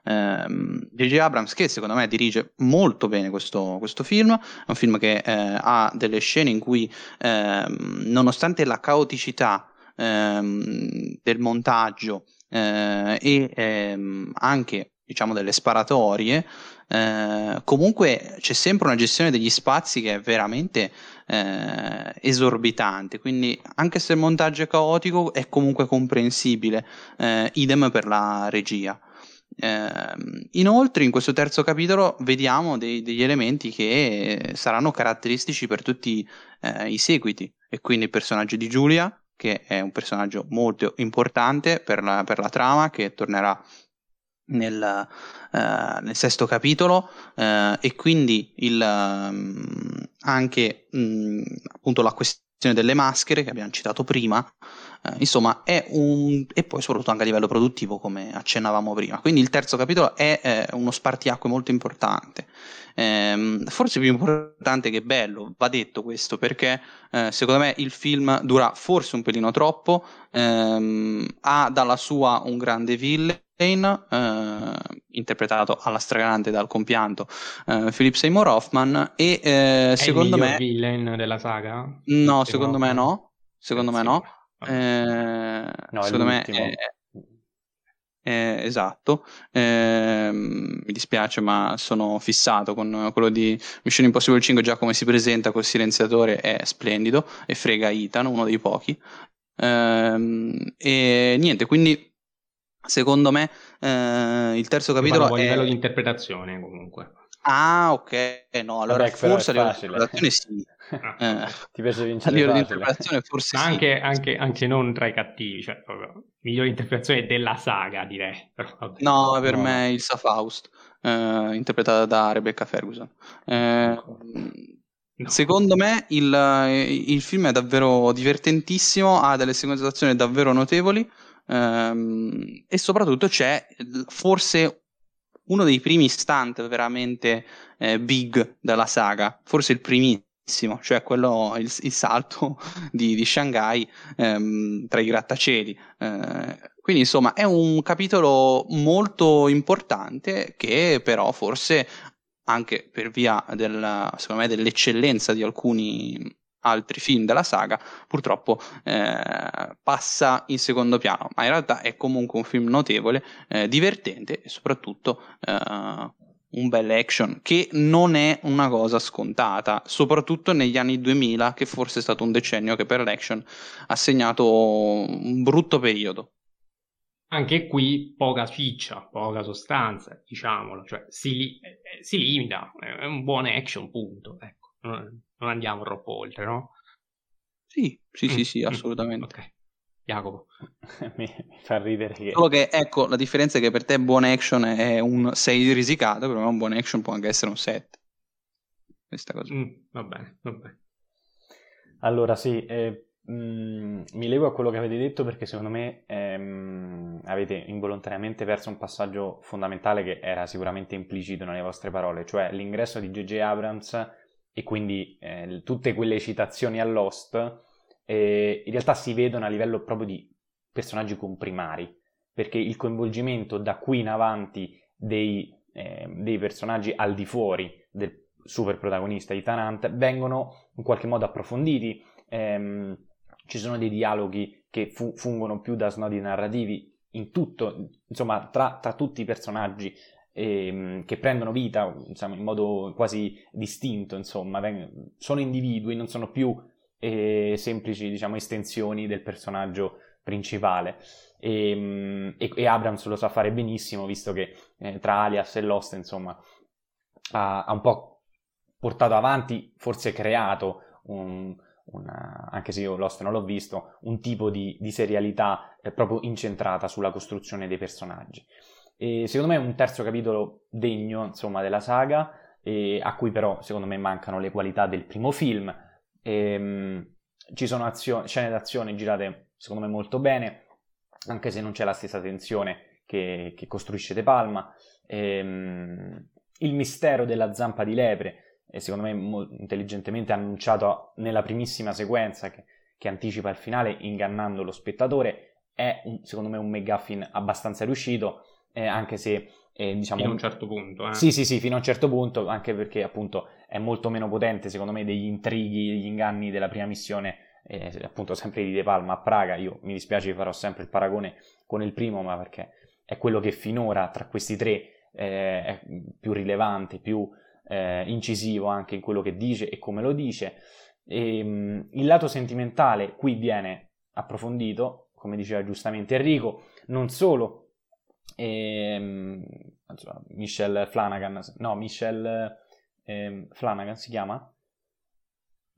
J.J. Ehm, Abrams che secondo me dirige molto bene questo, questo film, è un film che eh, ha delle scene in cui eh, nonostante la caoticità ehm, del montaggio eh, e ehm, anche diciamo delle sparatorie eh, comunque c'è sempre una gestione degli spazi che è veramente eh, esorbitante quindi anche se il montaggio è caotico è comunque comprensibile eh, idem per la regia inoltre, in questo terzo capitolo vediamo dei, degli elementi che saranno caratteristici per tutti eh, i seguiti, e quindi il personaggio di Giulia, che è un personaggio molto importante per la, per la trama, che tornerà nel, uh, nel sesto capitolo uh, e quindi il, um, anche um, appunto la questione delle maschere che abbiamo citato prima Eh, insomma, è un... e poi soprattutto anche a livello produttivo, come accennavamo prima. Quindi il terzo capitolo è eh, uno spartiacque molto importante. Eh, forse più importante che bello, va detto questo, perché eh, secondo me il film dura forse un pelino troppo, ehm, ha dalla sua un grande villain, eh, interpretato alla stragrande dal compianto eh, Philip Seymour Hoffman e eh, secondo me villain della saga? no secondo me no secondo me no eh, no, secondo me è, è, esatto. Eh, mi dispiace, ma sono fissato con quello di Mission Impossible 5. Già come si presenta col silenziatore è splendido e frega Ethan, uno dei pochi. Eh, e niente, quindi secondo me eh, il terzo capitolo. A livello di interpretazione, comunque. Ah, ok, no, allora Vabbè, forse a livello sì. Ah, eh, Ti piace vincere a livello forse anche, sì. Anche, anche, non tra i cattivi, cioè proprio migliore interpretazione della saga, direi. Però, no, per no. me il Faust, eh, interpretata da Rebecca Ferguson. Eh, no. Secondo me il, il, film è davvero divertentissimo, ha delle sequenze d'azione davvero notevoli ehm, e soprattutto c'è forse uno dei primi stunt veramente eh, big della saga, forse il primissimo, cioè quello, il, il salto di, di Shanghai ehm, tra i grattacieli. Eh, quindi insomma è un capitolo molto importante che però forse anche per via del, me, dell'eccellenza di alcuni altri film della saga, purtroppo eh, passa in secondo piano, ma in realtà è comunque un film notevole, eh, divertente e soprattutto eh, un bel action che non è una cosa scontata, soprattutto negli anni 2000 che forse è stato un decennio che per l'action ha segnato un brutto periodo. Anche qui poca ciccia, poca sostanza, diciamolo, cioè si, eh, si limita, è un buon action, punto. Ecco non andiamo troppo oltre, no? Sì, sì, sì, sì, mm, mm, assolutamente. Ok. Jacopo. mi, fa ridere che... Solo che, ecco, la differenza è che per te buon action è un 6 risicato, per me un buon action può anche essere un 7. Questa cosa. Mm, va bene, va bene. Allora, sì, eh, mh, mi leggo a quello che avete detto perché secondo me ehm, avete involontariamente perso un passaggio fondamentale che era sicuramente implicito nelle vostre parole, cioè l'ingresso di J.J. Abrams e quindi eh, tutte quelle citazioni all'host eh, in realtà si vedono a livello proprio di personaggi comprimari, perché il coinvolgimento da qui in avanti dei, eh, dei personaggi al di fuori del super protagonista di Tanant vengono in qualche modo approfonditi, ehm, ci sono dei dialoghi che fu- fungono più da snodi narrativi in tutto, insomma, tra, tra tutti i personaggi eh, che prendono vita insomma, in modo quasi distinto, insomma, sono individui, non sono più eh, semplici diciamo, estensioni del personaggio principale. E, ehm, e, e, Abrams lo sa fare benissimo, visto che eh, tra Alias e Lost, insomma, ha, ha, un po' portato avanti, forse creato un, una, anche se io Lost non l'ho visto, un tipo di, di serialità eh, proprio incentrata sulla costruzione dei personaggi. E secondo me è un terzo capitolo degno, insomma, della saga, a cui però, secondo me, mancano le qualità del primo film. E, ehm, ci sono azio- scene d'azione girate, secondo me, molto bene, anche se non c'è la stessa tensione che, che costruisce De Palma. E, ehm, il mistero della zampa di lepre, secondo me mo- intelligentemente annunciato nella primissima sequenza che, che anticipa il finale, ingannando lo spettatore, è un, secondo me un McGuffin abbastanza riuscito eh, anche se eh, diciamo... Fino a un certo punto. Eh. Sì, sì, sì, fino a un certo punto, anche perché appunto è molto meno potente secondo me degli intrighi, degli inganni della prima missione, eh, appunto sempre di De Palma a Praga. Io mi dispiace, farò sempre il paragone con il primo, ma perché è quello che finora tra questi tre eh, è più rilevante, più eh, incisivo anche in quello che dice e come lo dice. E, ehm, mh, il lato sentimentale qui viene approfondito, come diceva giustamente Enrico, non solo e, ehm, insomma, Michelle Flanagan, no, Michelle eh, Flanagan si chiama?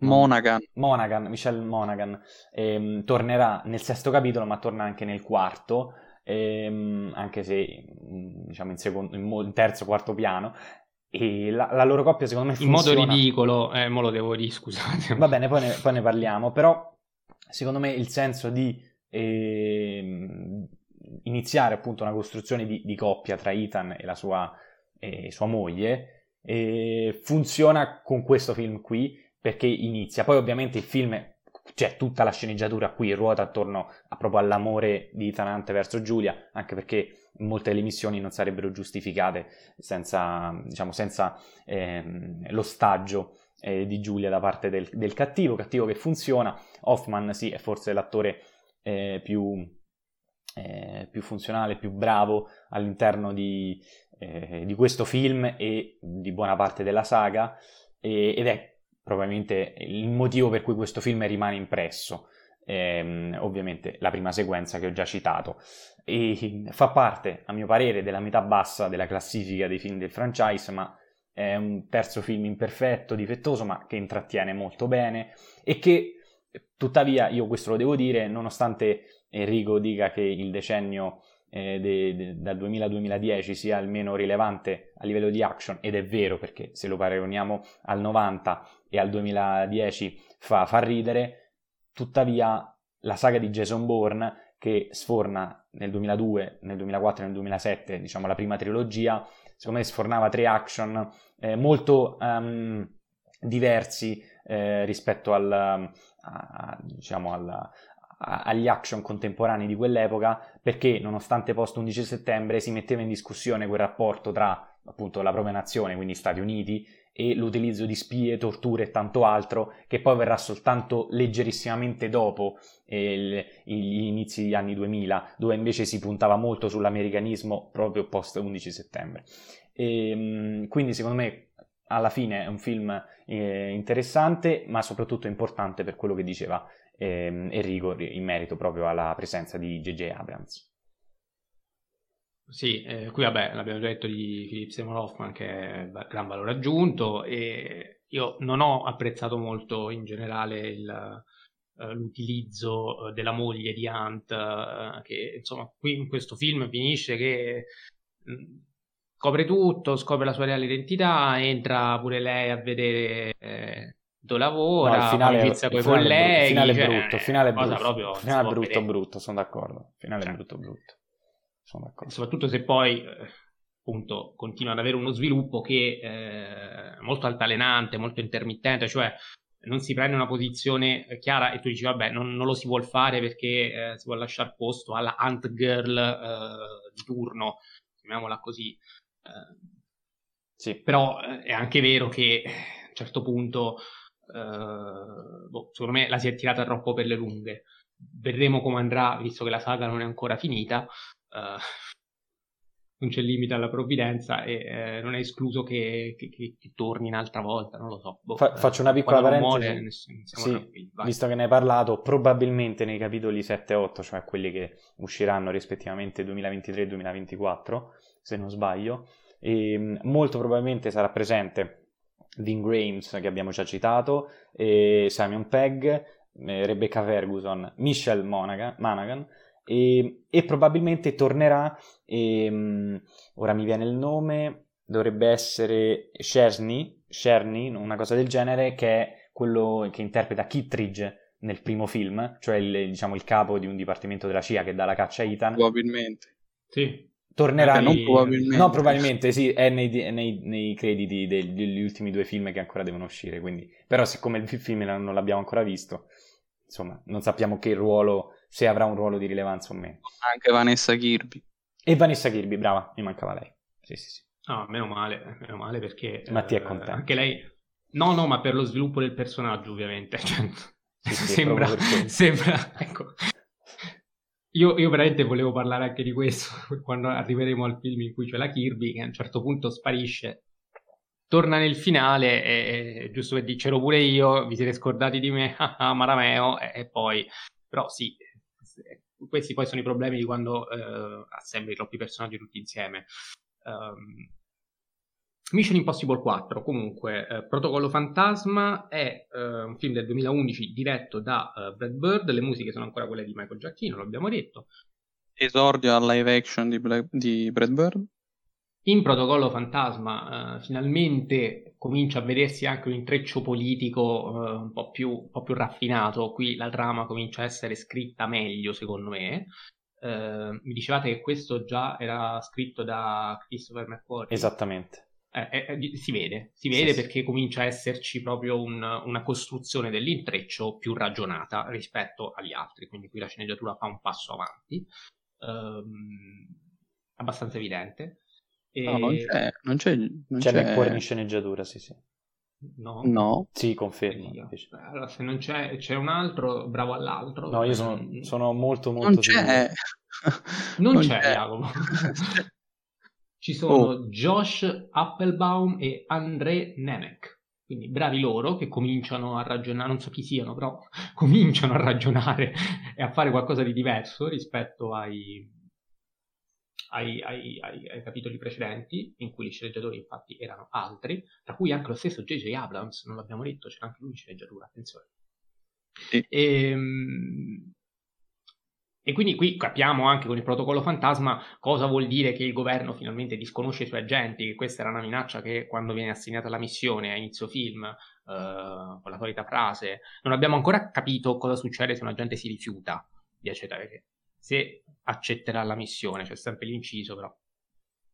Monaghan. Monaghan, Michelle Monaghan, ehm, tornerà nel sesto capitolo, ma torna anche nel quarto, ehm, anche se mm, diciamo in, secondo, in, terzo, quarto piano. E la, la, loro coppia, secondo me, funziona. In modo ridicolo, eh, me lo devo dire, scusate. Va bene, poi ne, poi ne parliamo, però secondo me il senso di e mm, iniziare appunto una costruzione di, di coppia tra Ethan e sua, e sua moglie e funziona con questo film qui perché inizia. Poi ovviamente il film, c'è tutta la sceneggiatura qui ruota attorno a, proprio all'amore di Ethan Hunt verso Giulia, anche perché molte delle missioni non sarebbero giustificate senza, diciamo, senza ehm, l'ostaggio eh, di Giulia da parte del, del, cattivo, cattivo che funziona. Hoffman sì, è forse l'attore eh, più, eh, più funzionale, più bravo all'interno di, eh, di, questo film e di buona parte della saga e, ed è probabilmente il motivo per cui questo film rimane impresso. Ehm, ovviamente la prima sequenza che ho già citato e fa parte a mio parere della metà bassa della classifica dei film del franchise ma è un terzo film imperfetto, difettoso ma che intrattiene molto bene e che tuttavia io questo lo devo dire nonostante Enrico dica che il decennio eh, de, de, dal 2000 al 2010 sia almeno rilevante a livello di action, ed è vero perché se lo paragoniamo al 90 e al 2010 fa, fa ridere, tuttavia la saga di Jason Bourne che sforna nel 2002, nel 2004 e nel 2007, diciamo la prima trilogia, secondo me sfornava tre action eh, molto um, diversi eh, rispetto al, a, diciamo al, agli action contemporanei di quell'epoca perché nonostante post 11 settembre si metteva in discussione quel rapporto tra appunto la propria nazione, quindi Stati Uniti, e l'utilizzo di spie, torture e tanto altro, che poi verrà soltanto leggerissimamente dopo eh, gli inizi degli anni 2000, dove invece si puntava molto sull'americanismo proprio post 11 settembre. E, ehm, quindi secondo me alla fine è un film eh, interessante, ma soprattutto importante per quello che diceva ehm, Enrico in merito proprio alla presenza di J.J. Abrams. Sì, eh, qui vabbè, l'abbiamo detto di Philip Seymour Hoffman che è gran valore aggiunto e io non ho apprezzato molto in generale il, uh, l'utilizzo uh, della moglie di Hunt, uh, che insomma qui in questo film finisce che mm, scopre tutto, scopre la sua reale identità, entra pure lei a vedere eh, lavora, no, il finale, amicizia con i colleghi. Finale cioè, brutto, finale brutto, proprio, finale brutto, brutto, sono d'accordo. Finale cioè, brutto, brutto. Sono d'accordo. Soprattutto se poi eh, appunto continua ad avere uno sviluppo che è eh, molto altalenante, molto intermittente, cioè non si prende una posizione chiara e tu dici vabbè non, non lo si vuole fare perché eh, si vuole lasciare posto alla Ant Girl eh, di turno, chiamiamola così. Eh, sì. Però eh, è anche vero che a un certo punto Uh, boh, secondo me la si è tirata troppo per le lunghe. Vedremo come andrà, visto che la saga non è ancora finita. Uh, non c'è limite alla provvidenza e eh, non è escluso che, che, che, che, torni un'altra volta, non lo so. Boh, Fa, faccio una piccola parentesi. Muore, sì, visto che ne hai parlato, probabilmente nei capitoli 7 e 8, cioè quelli che usciranno rispettivamente 2023 e 2024, se non sbaglio, e, ehm, molto probabilmente sarà presente Vin Grames che abbiamo già citato, Simon Pegg, eh, Rebecca Ferguson, Michelle Monaghan, Monaghan e, e, probabilmente tornerà, e, um, ora mi viene il nome, dovrebbe essere Cherny, Cherny, una cosa del genere, che è quello che interpreta Kittridge nel primo film, cioè il, diciamo, il capo di un dipartimento della CIA che dà la caccia a Ethan. Probabilmente. Sì tornerà nei... probabilmente. No, probabilmente sì, è nei, nei, nei crediti degli, degli, ultimi due film che ancora devono uscire, quindi... Però siccome il film non l'abbiamo ancora visto, insomma, non sappiamo che ruolo, se avrà un ruolo di rilevanza o meno. Anche Vanessa Kirby. E Vanessa Kirby, brava, mi mancava lei. Sì, sì, sì. No, meno male, meno male perché... Mattia è contento. Anche lei... No, no, ma per lo sviluppo del personaggio, ovviamente. Cioè, sì, sì, sembra, sembra, ecco, io, io, veramente volevo parlare anche di questo quando arriveremo al film in cui c'è la Kirby che a un certo punto sparisce, torna nel finale e, giusto per dire c'ero pure io, vi siete scordati di me, ah, ah Marameo e, e, poi, però sì, questi poi sono i problemi di quando eh, assembli troppi personaggi tutti insieme. Um, Mission Impossible 4, comunque, eh, Protocollo Fantasma è eh, un film del 2011 diretto da eh, Brad Bird, le musiche sono ancora quelle di Michael Giacchino, l'abbiamo detto. Esordio a live action di, Black, di Brad Bird? in Protocollo Fantasma uh, finalmente comincia a vedersi anche un intreccio politico uh, un, po più, un, po più, raffinato. Qui la trama comincia a essere scritta meglio, secondo me. Uh, mi dicevate che questo già era scritto da Christopher McQuarrie. Esattamente. Eh, eh, si vede, si vede sì, perché sì. comincia a esserci proprio un, una costruzione dell'intreccio più ragionata rispetto agli altri. Quindi qui la sceneggiatura fa un passo avanti, ehm, abbastanza evidente. E... No, non c'è, non c'è, non c'è, c'è McQuarrie in sceneggiatura, sì, sì. No. no. Sì, confermo. Allora, se non c'è, c'è un altro, bravo all'altro. No, io sono, sono molto, molto... Non c'è. non, non c'è, c'è. Jacopo. Ci sono oh. Josh Applebaum e André Nemec. Quindi bravi loro che cominciano a ragionare, non so chi siano, però cominciano a ragionare e a fare qualcosa di diverso rispetto ai, ai, ai, ai, ai, capitoli precedenti, in cui i sceneggiatori infatti erano altri, tra cui anche lo stesso J.J. Abrams, non l'abbiamo detto, c'era anche lui in sceneggiatura, attenzione. Sì. E, ehm, e quindi qui capiamo anche con il protocollo fantasma cosa vuol dire che il governo finalmente disconosce i suoi agenti, che questa era una minaccia che quando viene assegnata la missione a inizio film, eh, con la solita frase, non abbiamo ancora capito cosa succede se un agente si rifiuta di accettare se accetterà la missione, c'è sempre l'inciso, però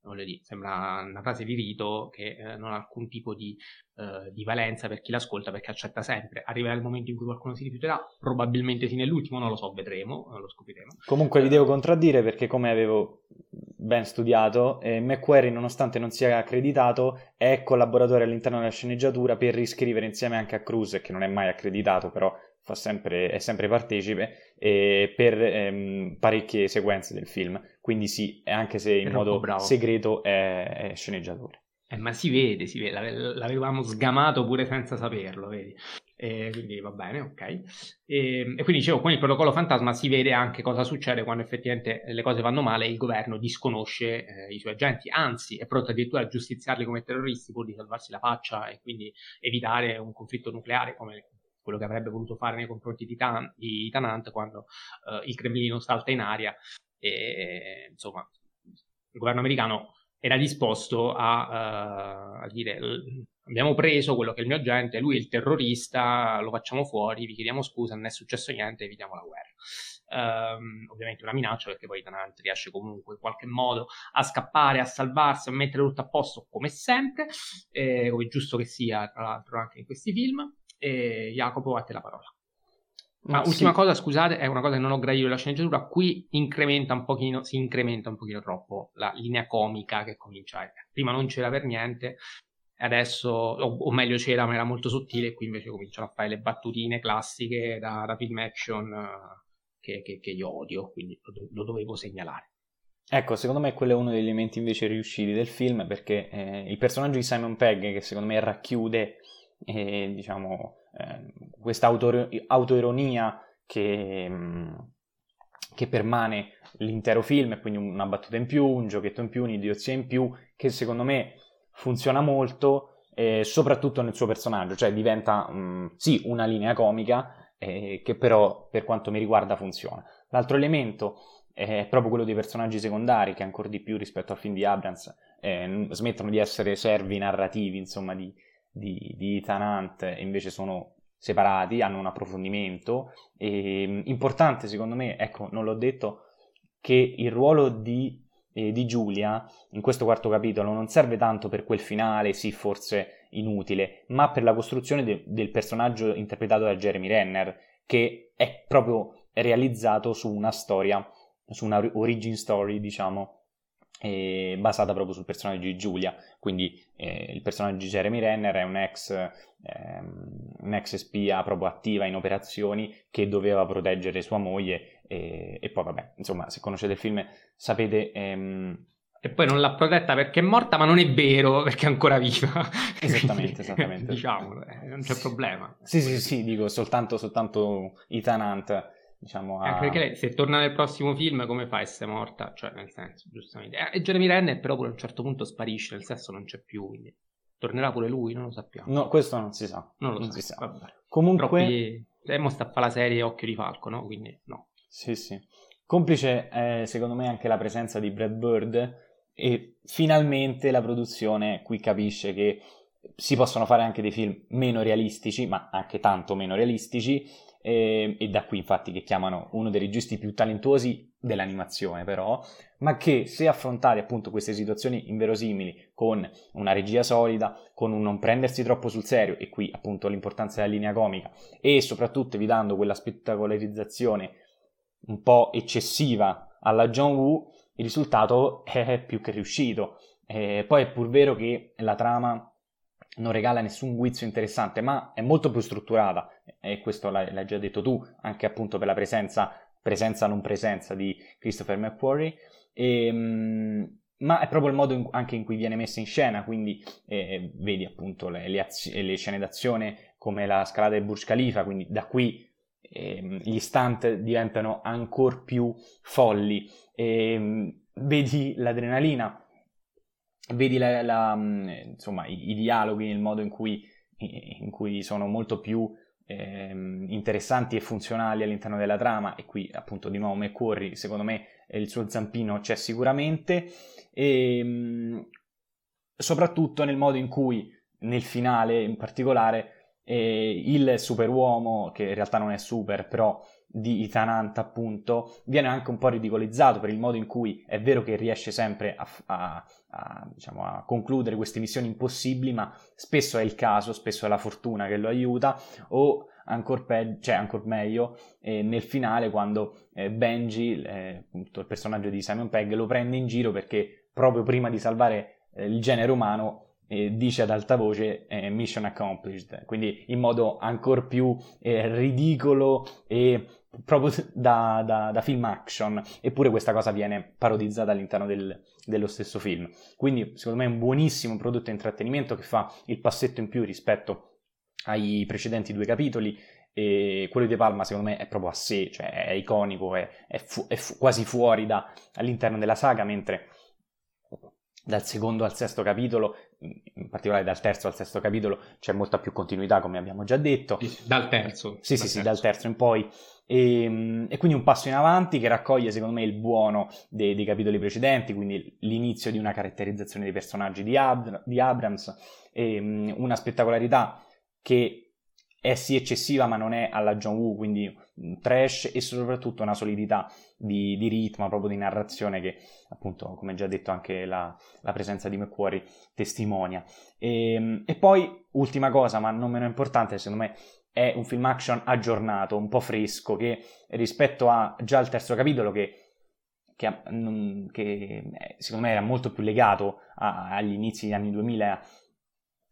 voglio dire, sembra una frase di rito che eh, non ha alcun tipo di, eh, di, valenza per chi l'ascolta perché accetta sempre. Arriverà il momento in cui qualcuno si rifiuterà, probabilmente sì nell'ultimo, non lo so, vedremo, lo scopriremo. Comunque vi devo contraddire perché come avevo ben studiato, eh, McQuarrie nonostante non sia accreditato è collaboratore all'interno della sceneggiatura per riscrivere insieme anche a Cruz, che non è mai accreditato però sempre, è sempre partecipe eh, per ehm, parecchie sequenze del film. Quindi sì, anche se in modo bravo. segreto è, è sceneggiatore. Eh, ma si vede, si vede, l'avevamo sgamato pure senza saperlo, vedi? E quindi va bene, ok. E, e, quindi dicevo, con il protocollo fantasma si vede anche cosa succede quando effettivamente le cose vanno male e il governo disconosce eh, i suoi agenti, anzi è pronto addirittura a giustiziarli come terroristi pur di salvarsi la faccia e quindi evitare un conflitto nucleare come quello che avrebbe voluto fare nei confronti di, Tan- di Tanant quando uh, il Cremlino salta in aria e insomma il governo americano era disposto a, uh, a, dire abbiamo preso quello che è il mio agente, lui è il terrorista, lo facciamo fuori, vi chiediamo scusa, non è successo niente, evitiamo la guerra. Um, ovviamente una minaccia perché poi Tanant riesce comunque in qualche modo a scappare, a salvarsi, a mettere tutto a posto come sempre, eh, come giusto che sia tra l'altro anche in questi film. E Jacopo, a te la parola. Ma sì. ultima cosa, scusate, è una cosa che non ho gradito della sceneggiatura, qui incrementa un pochino, si incrementa un pochino troppo la linea comica che comincia a... Prima non c'era per niente, adesso, o, o, meglio c'era, ma era molto sottile, e qui invece cominciano a fare le battutine classiche da, da film action uh, che, che, che, io odio, quindi lo, lo, dovevo segnalare. Ecco, secondo me quello è uno degli elementi invece riusciti del film, perché eh, il personaggio di Simon Pegg, che secondo me racchiude e diciamo eh, questa auto- autoironia che, mm, che permane l'intero film, quindi una battuta in più, un giochetto in più, un'idiozia in più, che secondo me funziona molto, eh, soprattutto nel suo personaggio, cioè diventa mh, mm, sì una linea comica, eh, che però per quanto mi riguarda funziona. L'altro elemento è proprio quello dei personaggi secondari, che ancora di più rispetto al film di Abrams eh, smettono di essere servi narrativi, insomma, di, di, di Ethan Hunt invece sono separati, hanno un approfondimento e importante secondo me, ecco, non l'ho detto, che il ruolo di, eh, di Giulia in questo quarto capitolo non serve tanto per quel finale, sì, forse inutile, ma per la costruzione de- del personaggio interpretato da Jeremy Renner, che è proprio realizzato su una storia, su una origin story, diciamo, eh, basata proprio sul personaggio di Giulia, quindi eh, il personaggio di Jeremy Renner è un ex, ehm, un ex, spia proprio attiva in operazioni che doveva proteggere sua moglie e, e poi vabbè, insomma, se conoscete il film sapete... Ehm, e poi non l'ha protetta perché è morta, ma non è vero perché è ancora viva. Esattamente, esattamente. diciamo, eh, non c'è problema. Sì, sì, sì, dico soltanto, soltanto Ethan Hunt diciamo a... Anche perché se torna nel prossimo film come fa a essere morta? Cioè, nel senso, giustamente. Eh, e Jeremy Renner però pure a un certo punto sparisce, nel senso non c'è più, quindi tornerà pure lui, non lo sappiamo. No, questo non si sa. Non lo non sa. si sa. Vabbè. Comunque... Troppi... Emo sta a fare la serie Occhio di Falco, no? Quindi no. Sì, sì. Complice, eh, secondo me, anche la presenza di Brad Bird, e finalmente la produzione qui capisce che si possono fare anche dei film meno realistici, ma anche tanto meno realistici, e, e, da qui infatti che chiamano uno dei registi più talentuosi dell'animazione però, ma che se affrontare appunto queste situazioni inverosimili con una regia solida, con un non prendersi troppo sul serio, e qui appunto l'importanza della linea comica, e soprattutto evitando quella spettacolarizzazione un po' eccessiva alla John Woo, il risultato è più che riuscito. E poi è pur vero che la trama non regala nessun guizzo interessante, ma è molto più strutturata, e questo l'hai, l'hai già detto tu, anche appunto per la presenza, presenza non presenza di Christopher McQuarrie, e, ehm, ma è proprio il modo in, anche in cui viene messa in scena, quindi eh, vedi appunto le, le, azi- le, scene d'azione come la scalata del Burj Khalifa, quindi da qui eh, gli stunt diventano ancora più folli, e, ehm, vedi l'adrenalina, vedi la, la, mm, insomma, i, i, dialoghi, il modo in cui, in cui sono molto più eh, interessanti e funzionali all'interno della trama e qui appunto di nuovo McQuarrie secondo me il suo zampino c'è sicuramente e ehm, soprattutto nel modo in cui nel finale in particolare eh, il superuomo che in realtà non è super però di Itanant appunto viene anche un po' ridicolizzato per il modo in cui è vero che riesce sempre a, a, a, diciamo, a, concludere queste missioni impossibili ma spesso è il caso, spesso è la fortuna che lo aiuta o ancora pe- cioè ancor meglio eh, nel finale quando eh, Benji, eh, appunto, il personaggio di Simon Pegg, lo prende in giro perché proprio prima di salvare eh, il genere umano dice ad alta voce eh, mission accomplished, quindi in modo ancora più eh, ridicolo e proprio da, da, da, film action, eppure questa cosa viene parodizzata all'interno del, dello stesso film. Quindi, secondo me, è un buonissimo prodotto di intrattenimento che fa il passetto in più rispetto ai precedenti due capitoli. E quello di Palma, secondo me, è proprio a sé, cioè è iconico, è, è, fu- è fu- quasi fuori da, all'interno della saga, mentre dal secondo al sesto capitolo, in particolare dal terzo al sesto capitolo, c'è molta più continuità, come abbiamo già detto. Dal terzo. Sì, dal sì, terzo. sì, dal terzo in poi. E, ehm, e, quindi un passo in avanti che raccoglie, secondo me, il buono dei, dei capitoli precedenti, quindi l'inizio di una caratterizzazione dei personaggi di, Ab- di Abrams, e, um, una spettacolarità che è sì eccessiva ma non è alla John Woo, quindi trash e soprattutto una solidità di, di, ritmo, proprio di narrazione che appunto, come già detto, anche la, la presenza di McQuarrie testimonia. E, ehm, e, poi, ultima cosa, ma non meno importante, secondo me, è un film action aggiornato, un po' fresco, che rispetto a già il terzo capitolo che che, che, secondo me era molto più legato a, agli inizi degli anni 2000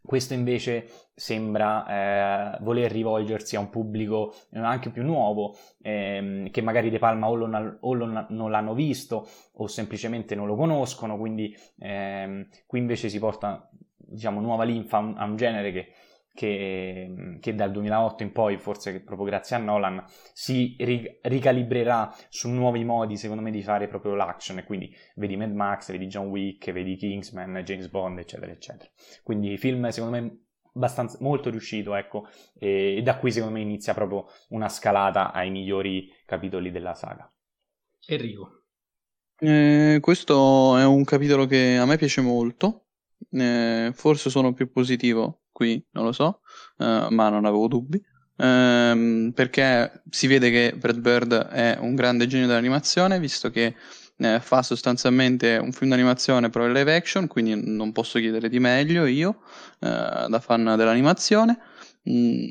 questo invece sembra eh, voler rivolgersi a un pubblico eh, anche più nuovo, ehm, che magari De Palma o, lo, o lo, non l'hanno visto o semplicemente non lo conoscono, quindi ehm, qui invece si porta diciamo, nuova linfa a un, a un genere che che, che, dal 2008 in poi, forse proprio grazie a Nolan, si ri- ricalibrerà su nuovi modi, secondo me, di fare proprio l'action. E quindi vedi Mad Max, vedi John Wick, vedi Kingsman, James Bond, eccetera, eccetera. Quindi film, secondo me, abbastanza molto riuscito, ecco, e, e da qui, secondo me, inizia proprio una scalata ai migliori capitoli della saga. Enrico. Eh, questo è un capitolo che a me piace molto. Eh, forse sono più positivo qui, non lo so, uh, ma non avevo dubbi. Um, perché si vede che Brad Bird è un grande genio dell'animazione, visto che eh, fa sostanzialmente un film d'animazione però in live action, quindi non posso chiedere di meglio io, eh, da fan dell'animazione. Mm,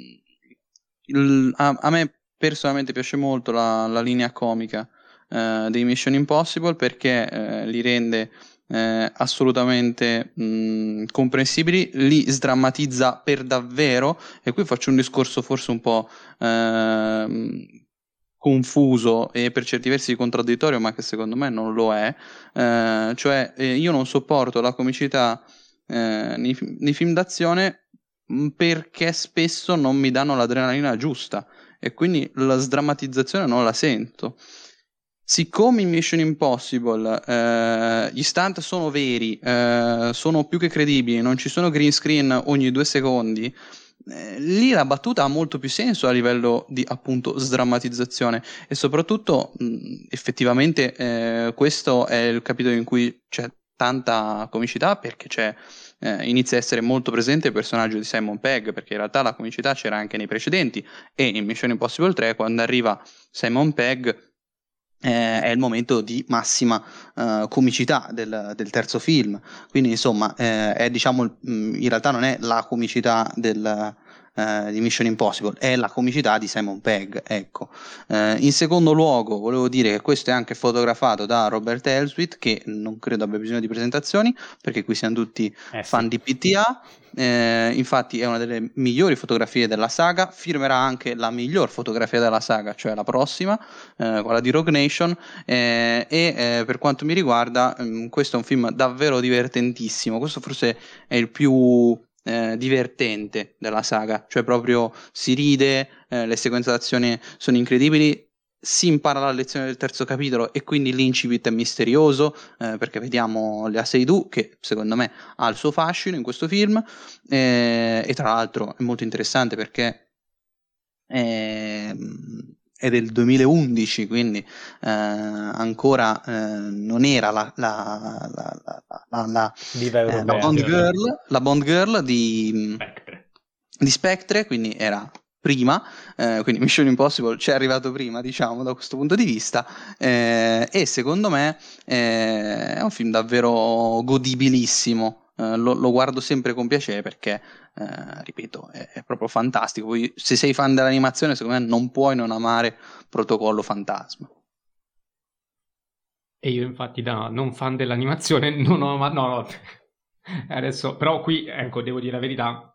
il, a, a, me personalmente piace molto la, la linea comica eh, dei Mission Impossible perché eh, li rende eh, assolutamente mh, comprensibili, li sdrammatizza per davvero e qui faccio un discorso forse un po' eh, confuso e per certi versi contraddittorio, ma che secondo me non lo è, eh, cioè eh, io non sopporto la comicità eh, nei, nei film d'azione perché spesso non mi danno l'adrenalina giusta e quindi la sdrammatizzazione non la sento siccome in Mission Impossible eh, gli stunt sono veri, eh, sono più che credibili, non ci sono green screen ogni due secondi, eh, lì la battuta ha molto più senso a livello di appunto sdrammatizzazione. E soprattutto mh, effettivamente eh, questo è il capitolo in cui c'è tanta comicità perché c'è, eh, inizia a essere molto presente il personaggio di Simon Pegg, perché in realtà la comicità c'era anche nei precedenti. E in Mission Impossible 3 quando arriva Simon Pegg eh, è il momento di massima eh, comicità del, del, terzo film. Quindi, insomma, eh, è, diciamo, in realtà non è la comicità del, eh, di Mission Impossible, è la comicità di Simon Pegg. Ecco. Eh, in secondo luogo, volevo dire che questo è anche fotografato da Robert Elswit, che non credo abbia bisogno di presentazioni, perché qui siamo tutti eh, fan sì. di PTA. Eh, infatti, è una delle migliori fotografie della saga. Firmerà anche la miglior fotografia della saga, cioè la prossima, eh, quella di Rogue Nation. E per quanto mi riguarda, mm, questo è un film davvero divertentissimo. Questo forse è il più eh, divertente della saga, cioè proprio si ride, eh, le sequenze d'azione sono incredibili, si impara la lezione del terzo capitolo e quindi l'incipit è misterioso eh, perché vediamo la Seydu che secondo me ha il suo fascino in questo film eh, e tra l'altro è molto interessante perché eh, è del 2011, quindi eh, ancora eh, non era la, la, la, la eh, Bond Girl, la Bond Girl di Spectre. di Spectre, quindi era prima, eh, quindi Mission Impossible ci è arrivato prima, diciamo, da questo punto di vista, eh, e secondo me eh, è un film davvero godibilissimo. Eh, lo, lo, guardo sempre con piacere perché, eh, ripeto, è, è, proprio fantastico. Poi, se sei fan dell'animazione, secondo me non puoi non amare Protocollo Fantasma. E io, infatti, da non fan dell'animazione, non ho amato. No, no. Adesso, però, qui, ecco, devo dire la verità.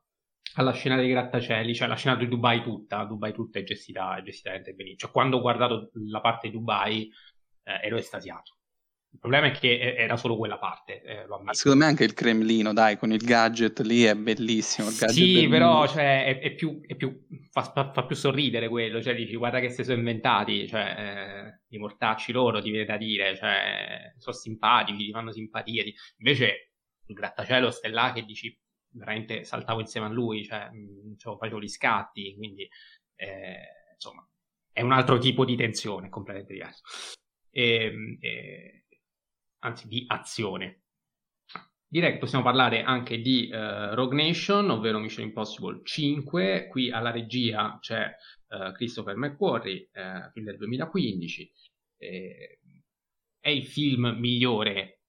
Alla scena dei grattacieli, cioè la scena di Dubai tutta, Dubai tutta è gestita, è gestita benissimo. Cioè, quando ho guardato la parte di Dubai, eh, ero estasiato il problema è che era solo quella parte. Eh, secondo me anche il Cremlino, dai, con il gadget lì è bellissimo. sì, però cioè, è, è, più, è più fa, fa, più sorridere quello. Cioè, dici, guarda che si sono inventati. Cioè, eh, i mortacci loro, ti viene da dire. Cioè, sono simpatici, ti fanno simpatia. Ti... Invece, il grattacielo stai là che dici, veramente saltavo insieme a lui. Cioè, mh, cioè facevo gli scatti. Quindi, eh, insomma, è un altro tipo di tensione, completamente diverso. E, ehm, e anzi di azione. Direi che possiamo parlare anche di uh, Rogue Nation, ovvero Mission Impossible 5. Qui alla regia c'è uh, Christopher McQuarrie, uh, film del 2015. Eh, è il film migliore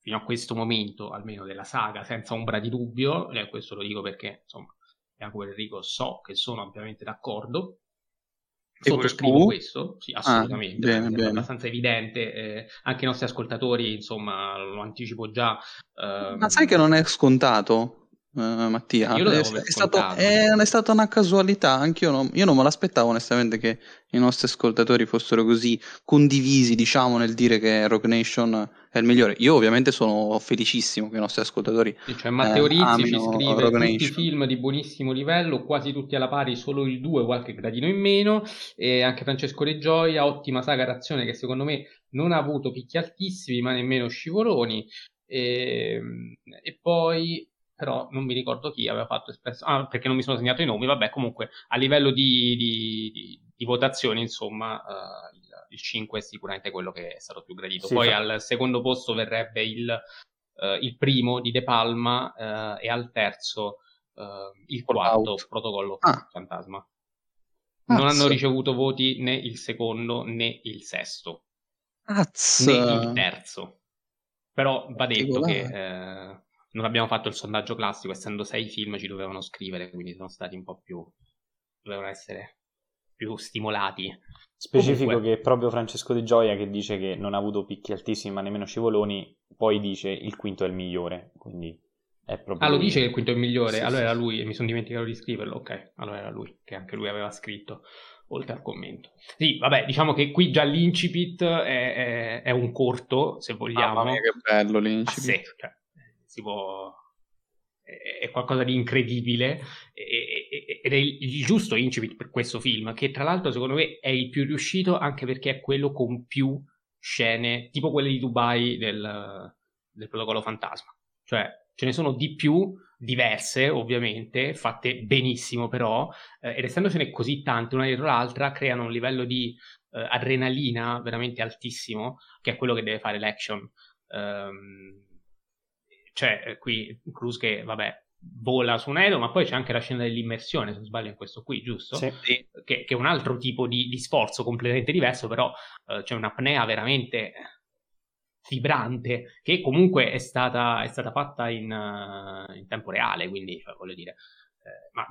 fino a questo momento, almeno della saga, senza ombra di dubbio. E questo lo dico perché, insomma, Jacopo e Enrico so che sono ampiamente d'accordo sottoscrivo questo, sì, ah, assolutamente, ah, bene, bene. abbastanza evidente, eh, anche i nostri ascoltatori, insomma, lo anticipo già. Eh, Ma sai che non è scontato? Uh, Mattia, è, è, stato, è, è, stata una casualità. Anch'io non, io non me l'aspettavo, onestamente, che i nostri ascoltatori fossero così condivisi, diciamo, nel dire che Rock Nation è il migliore. Io, ovviamente, sono felicissimo che i nostri ascoltatori. Sì, cioè, Matteo eh, Rizzi ci scrive Rock tutti Nation. film di buonissimo livello, quasi tutti alla pari, solo il 2, qualche gradino in meno. E anche Francesco De Gioia, ottima saga d'azione che secondo me non ha avuto picchi altissimi, ma nemmeno scivoloni. E, ehm, e poi però non mi ricordo chi aveva fatto espresso, ah, perché non mi sono segnato i nomi, vabbè, comunque a livello di, di, di, di votazione, insomma, uh, il, il, 5 è sicuramente quello che è stato più gradito. Sì, Poi fa... al secondo posto verrebbe il, uh, il primo di De Palma uh, e al terzo il quarto, Out. Protocollo ah. Fantasma. Non hanno ricevuto voti né il secondo né il sesto, Azz. né il terzo. Però va detto che non abbiamo fatto il sondaggio classico, essendo sei film ci dovevano scrivere, quindi sono stati un po' più... dovevano essere più stimolati. Specifico Comunque... che proprio Francesco De Gioia che dice che non ha avuto picchi altissimi ma nemmeno scivoloni, poi dice il quinto è il migliore, quindi è proprio... Ah, lo dice che il quinto è il migliore? Sì, allora sì, era lui e mi sono dimenticato di scriverlo, ok, allora era lui, che anche lui aveva scritto oltre al commento. Sì, vabbè, diciamo che qui già l'incipit è, è, è un corto, se vogliamo. Mamma mia, che bello l'incipit. Sì, cioè, si può è qualcosa di incredibile ed è il giusto incipit per questo film che tra l'altro secondo me è il più riuscito anche perché è quello con più scene tipo quelle di Dubai del, del protocollo fantasma. Cioè ce ne sono di più diverse ovviamente fatte benissimo però eh, ed essendocene così tante una dietro l'altra creano un livello di eh, adrenalina veramente altissimo che è quello che deve fare l'action. Um, c'è qui Cruz che, vabbè, vola su un aereo, ma poi c'è anche la scena dell'immersione, se non sbaglio, in questo qui, giusto? Sì. Che, che, è un altro tipo di, di sforzo completamente diverso, però eh, c'è un'apnea veramente vibrante che comunque è stata, è stata fatta in, uh, in, tempo reale, quindi cioè, voglio dire, eh, ma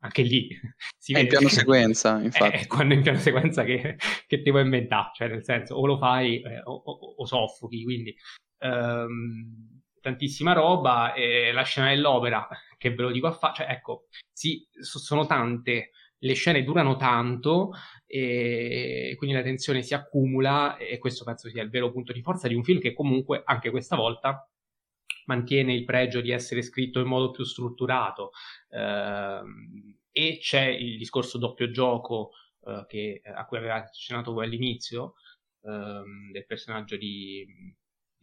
anche lì si è vede, in piano sequenza, infatti. È quando è in piano sequenza che, che ti vuoi inventare, cioè nel senso o lo fai eh, o, o, o, soffochi, quindi um, tantissima roba e la scena dell'opera che ve lo dico a fa, cioè ecco, sì, sono tante le scene durano tanto e quindi la tensione si accumula e questo penso sia il vero punto di forza di un film che comunque anche questa volta mantiene il pregio di essere scritto in modo più strutturato. Eh, e c'è il discorso doppio gioco eh, che, a cui aveva accennato voi all'inizio eh, del personaggio di,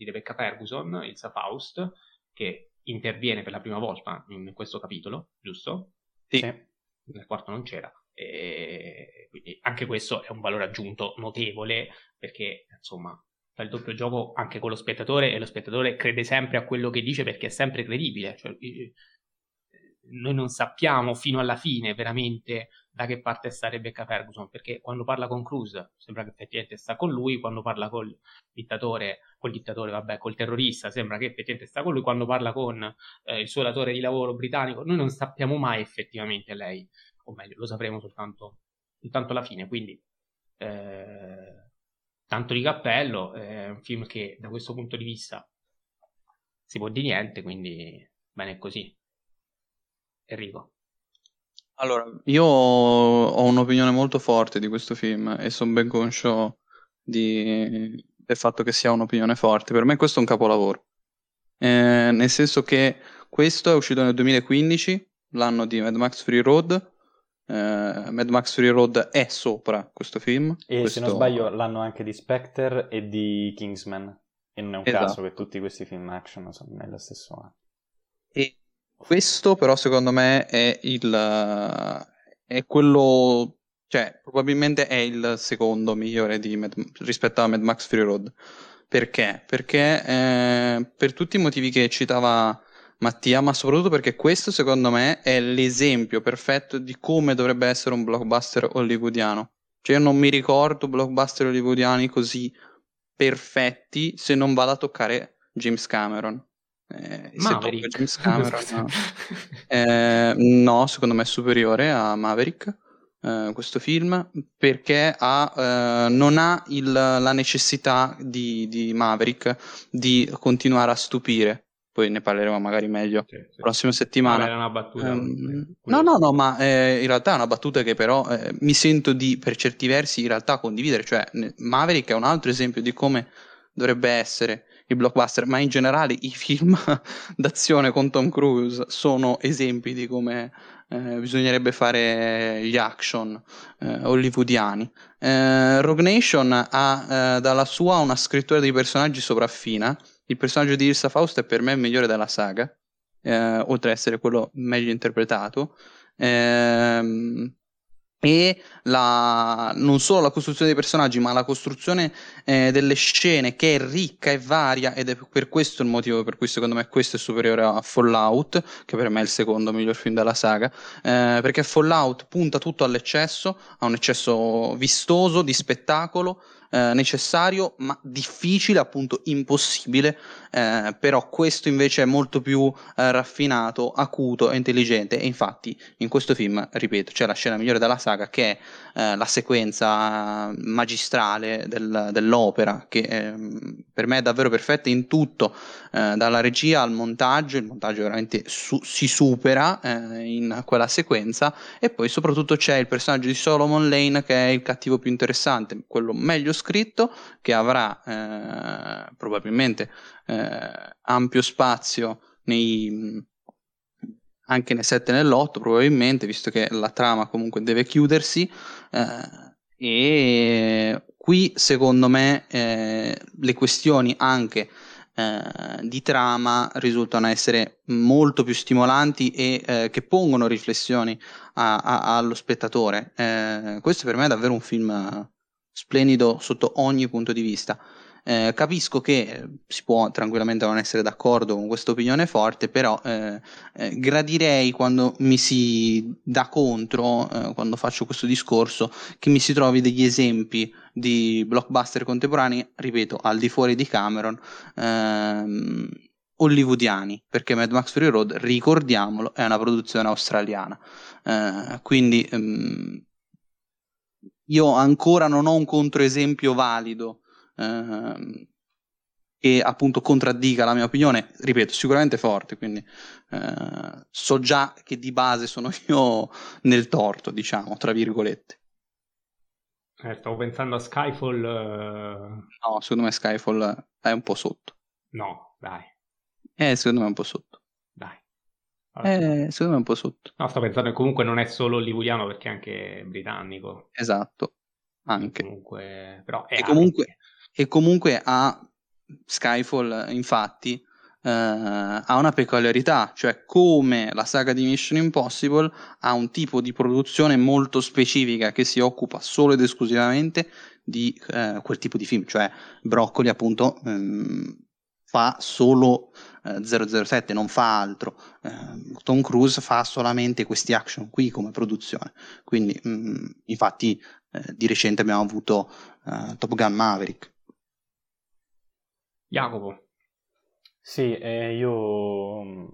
di Rebecca Ferguson, Ilsa Faust, che interviene per la prima volta in questo capitolo, giusto? Sì. sì nel quarto non c'era. E quindi anche questo è un valore aggiunto notevole perché insomma fa il doppio gioco anche con lo spettatore e lo spettatore crede sempre a quello che dice perché è sempre credibile. Cioè, noi non sappiamo fino alla fine veramente da che parte sta Rebecca Ferguson, perché quando parla con Cruz sembra che effettivamente sta con lui, quando parla col dittatore, col dittatore, vabbè, col terrorista sembra che effettivamente sta con lui, quando parla con eh, il suo datore di lavoro britannico, noi non sappiamo mai effettivamente lei, o meglio, lo sapremo soltanto, soltanto alla fine, quindi eh, tanto di cappello, è un film che da questo punto di vista si può di niente, quindi bene così. Enrico. Allora, io ho un'opinione molto forte di questo film e sono ben conscio di... del fatto che sia un'opinione forte. Per me questo è un capolavoro. Eh, nel senso che questo è uscito nel 2015, l'anno di Mad Max Free Road. Eh, Mad Max Free Road è sopra questo film. E questo... se non sbaglio l'anno anche di Spectre e di Kingsman. E non è un esatto. caso che tutti questi film action sono nello stesso anno. E questo però secondo me è il è quello cioè probabilmente è il secondo migliore Mad, rispetto a Mad Max Fury Road. Perché? Perché eh, per tutti i motivi che citava Mattia, ma soprattutto perché questo secondo me è l'esempio perfetto di come dovrebbe essere un blockbuster hollywoodiano. Cioè io non mi ricordo blockbuster hollywoodiani così perfetti se non vado a toccare James Cameron. Eh, Maverick. James Cameron, no. eh, no, secondo me è superiore a Maverick. Eh, questo film perché ha, eh, non ha il, la necessità di, di, Maverick di continuare a stupire. Poi ne parleremo magari meglio sì, sì. la prossima settimana. Era una battuta. Um, no, no, no, ma eh, in realtà è una battuta che però mi sento di, per certi versi, in realtà condividere. Cioè, Maverick è un altro esempio di come dovrebbe essere i blockbuster, ma in generale i film d'azione con Tom Cruise sono esempi di come eh, bisognerebbe fare gli action eh, hollywoodiani. Eh, Rogue Nation ha eh, dalla sua una scrittura di personaggi sopraffina. Il personaggio di Ilsa Faust è per me il migliore della saga, eh, oltre ad essere quello meglio interpretato. Ehm, e la, non solo la costruzione dei personaggi, ma la costruzione eh, delle scene che è ricca e varia ed è per questo il motivo per cui secondo me questo è superiore a Fallout, che per me è il secondo miglior film della saga, eh, perché Fallout punta tutto all'eccesso, a un eccesso vistoso, di spettacolo, eh, necessario, ma difficile, appunto impossibile, eh, però questo invece è molto più eh, raffinato, acuto e intelligente. E infatti in questo film, ripeto, c'è la scena migliore della saga che è eh, la sequenza magistrale del, dell'opera che ehm, per me è davvero perfetta in tutto, eh, dalla regia al montaggio, il montaggio veramente su- si supera eh, in quella sequenza. E poi soprattutto c'è il personaggio di Solomon Lane che è il cattivo più interessante, quello meglio scritto, che avrà probabilmente eh, ampio spazio nei, anche nel 7 e nell'8 probabilmente, visto che la trama comunque deve chiudersi. Eh, e qui secondo me eh, le questioni anche eh, di trama risultano essere molto più stimolanti e eh, che pongono riflessioni a, a, allo spettatore. Eh, questo per me è davvero un film splendido sotto ogni punto di vista. Eh, capisco che si può tranquillamente non essere d'accordo con questa opinione forte, però eh, eh, gradirei quando mi si dà contro, eh, quando faccio questo discorso, che mi si trovi degli esempi di blockbuster contemporanei, ripeto, al di fuori di Cameron, ehm, hollywoodiani, perché Mad Max Fury Road, ricordiamolo, è una produzione australiana. Eh, quindi ehm, io ancora non ho un controesempio valido ehm, che appunto contraddica la mia opinione, ripeto, sicuramente forte, quindi eh, so già che di base sono io nel torto, diciamo, tra virgolette. Eh, stavo pensando a Skyfall. Uh... No, secondo me Skyfall è un po' sotto. No, dai. Eh, secondo me è un po' sotto. Dai. Allora, eh, secondo me è un po' sotto. No, sto pensando che comunque non è solo hollywoodiano perché è anche britannico. Esatto, anche. Comunque, però e, comunque, e comunque ha Skyfall, infatti, eh, ha una peculiarità, cioè come la saga di Mission Impossible ha un tipo di produzione molto specifica che si occupa solo ed esclusivamente di eh, quel tipo di film, cioè Broccoli appunto ehm, fa solo eh, 007, non fa altro. Eh, Tom Cruise fa solamente questi action qui come produzione. Quindi, mh, mm, infatti, eh, di recente abbiamo avuto eh, Top Gun Maverick. Jacopo. Sì, eh, io mm,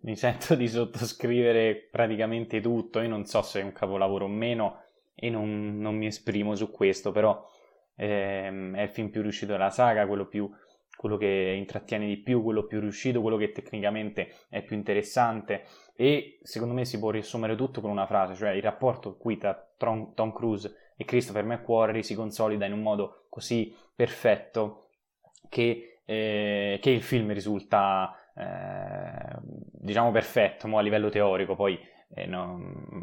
mi sento di sottoscrivere praticamente tutto. Io non so se è un capolavoro o meno e non, non mi esprimo su questo, però ehm, è il film più riuscito della saga, quello più quello che intrattiene di più, quello più riuscito, quello che tecnicamente è più interessante e secondo me si può riassumere tutto con una frase, cioè il rapporto qui tra Tom, Tom Cruise e Christopher McQuarrie si consolida in un modo così perfetto che, eh, che il film risulta eh, diciamo perfetto a livello teorico, poi eh, no,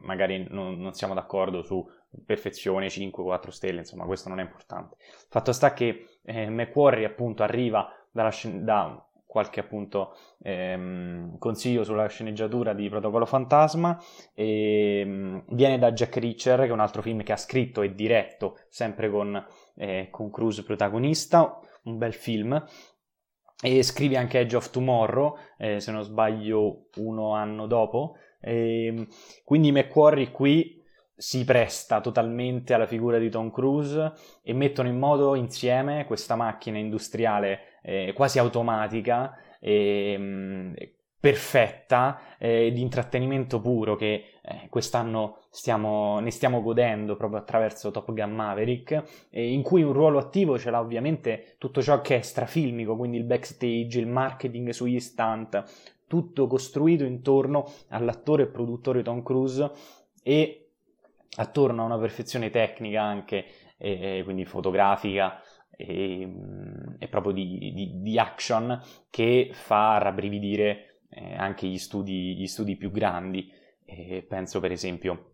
magari non, non, siamo d'accordo su perfezione 5, 4 stelle, insomma questo non è importante. Fatto sta che eh, McQuarrie appunto arriva dalla, da qualche appunto ehm, consiglio sulla sceneggiatura di Protocollo Fantasma e ehm, viene da Jack Reacher che è un altro film che ha scritto e diretto sempre con, eh, con Cruise protagonista un bel film. E scrive anche Edge of Tomorrow eh, se non sbaglio uno anno dopo. E, ehm, quindi McQuarrie qui si presta totalmente alla figura di Tom Cruise e mettono in moto insieme questa macchina industriale eh, quasi automatica eh, perfetta eh, di intrattenimento puro che eh, quest'anno stiamo, ne stiamo godendo proprio attraverso Top Gun Maverick in cui un ruolo attivo ce l'ha ovviamente tutto ciò che è strafilmico quindi il backstage, il marketing sugli stunt tutto costruito intorno all'attore e produttore Tom Cruise e attorno a una perfezione tecnica anche, eh, quindi fotografica e, mm, e proprio di, di, di, action che fa rabbrividire eh, anche gli studi, gli studi, più grandi. Eh, penso per esempio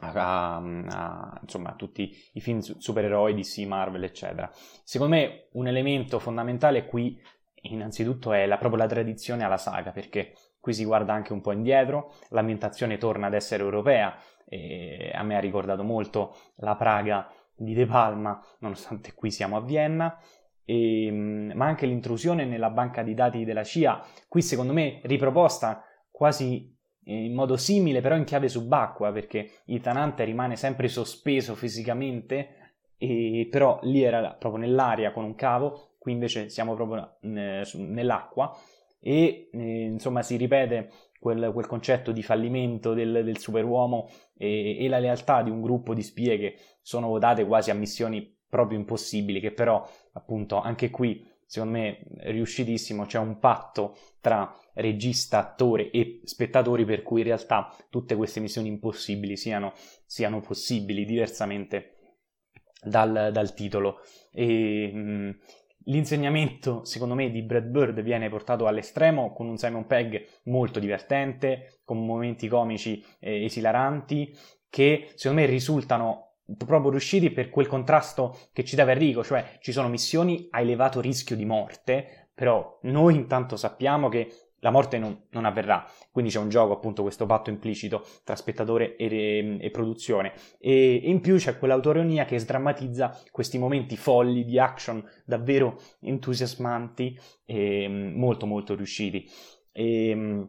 a, a, insomma, a, tutti i film supereroi di C, Marvel, eccetera. Secondo me un elemento fondamentale qui innanzitutto è la, proprio la tradizione alla saga, perché qui si guarda anche un po' indietro, l'ambientazione torna ad essere europea, e a me ha ricordato molto la Praga di De Palma, nonostante qui siamo a Vienna, e, ma anche l'intrusione nella banca di dati della CIA, qui secondo me riproposta quasi in modo simile, però in chiave subacquea, perché il Tanante rimane sempre sospeso fisicamente, e, però lì era proprio nell'aria con un cavo, qui invece siamo proprio nell'acqua e eh, insomma si ripete quel, quel concetto di fallimento del, del superuomo e, e, la lealtà di un gruppo di spie che sono votate quasi a missioni proprio impossibili, che però appunto anche qui secondo me riuscitissimo, c'è un patto tra regista, attore e spettatori per cui in realtà tutte queste missioni impossibili siano, siano possibili diversamente dal, dal titolo. E, mh, L'insegnamento, secondo me, di Brad Bird viene portato all'estremo con un Simon Pegg molto divertente, con momenti comici eh, esilaranti, che secondo me risultano proprio riusciti per quel contrasto che ci dava Enrico, cioè ci sono missioni a elevato rischio di morte, però noi intanto sappiamo che la morte non, non, avverrà, quindi c'è un gioco, appunto, questo patto implicito tra spettatore e, e produzione. E, e, in più c'è quell'autoironia che sdrammatizza questi momenti folli di action davvero entusiasmanti e molto molto riusciti. E,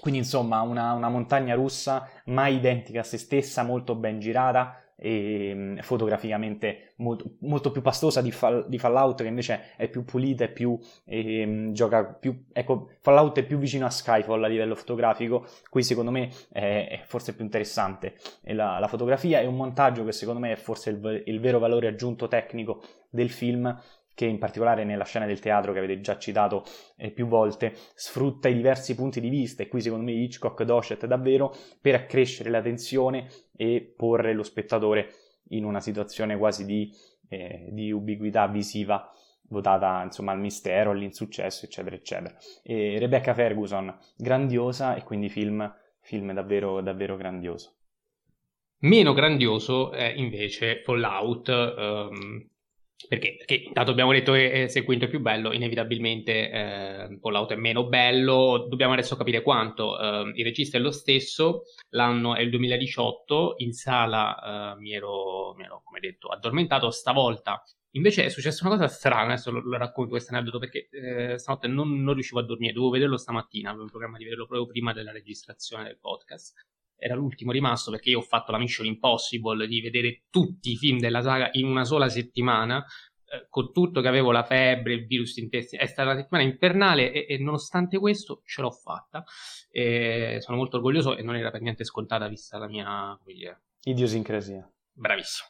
quindi insomma una, una montagna russa mai identica a se stessa, molto ben girata, e mm, fotograficamente molto, molto più pastosa di, Fall, di, Fallout che invece è più pulita e più e, mm, gioca più ecco Fallout è più vicino a Skyfall a livello fotografico qui secondo me è, è forse più interessante. La, la, fotografia e un montaggio che secondo me è forse il, il vero valore aggiunto tecnico del film che in particolare nella scena del teatro che avete già citato eh, più volte, sfrutta i diversi punti di vista e qui secondo me Hitchcock docet davvero per accrescere la tensione e porre lo spettatore in una situazione quasi di, eh, di ubiquità visiva votata insomma al mistero, all'insuccesso, eccetera, eccetera. E Rebecca Ferguson, grandiosa e quindi film, film davvero, davvero grandioso. Meno grandioso è invece Fallout, um, perché? Perché intanto abbiamo detto che se Quinto è più bello, inevitabilmente eh, Fallout è meno bello, dobbiamo adesso capire quanto. Eh, il regista è lo stesso, l'anno è il 2018, in sala eh, mi, ero, mi, ero, come detto, addormentato, stavolta invece è successa una cosa strana, adesso lo, lo racconto questo aneddoto perché eh, stanotte non, non, riuscivo a dormire, dovevo vederlo stamattina, avevo in programma di vederlo proprio prima della registrazione del podcast era l'ultimo rimasto perché io ho fatto la Mission Impossible di vedere tutti i film della saga in una sola settimana, eh, con tutto che avevo la febbre, il virus intestinale, è stata una settimana infernale e, e nonostante questo ce l'ho fatta. E sono molto orgoglioso e non era per niente scontata vista la mia dire, idiosincrasia. Bravissimo.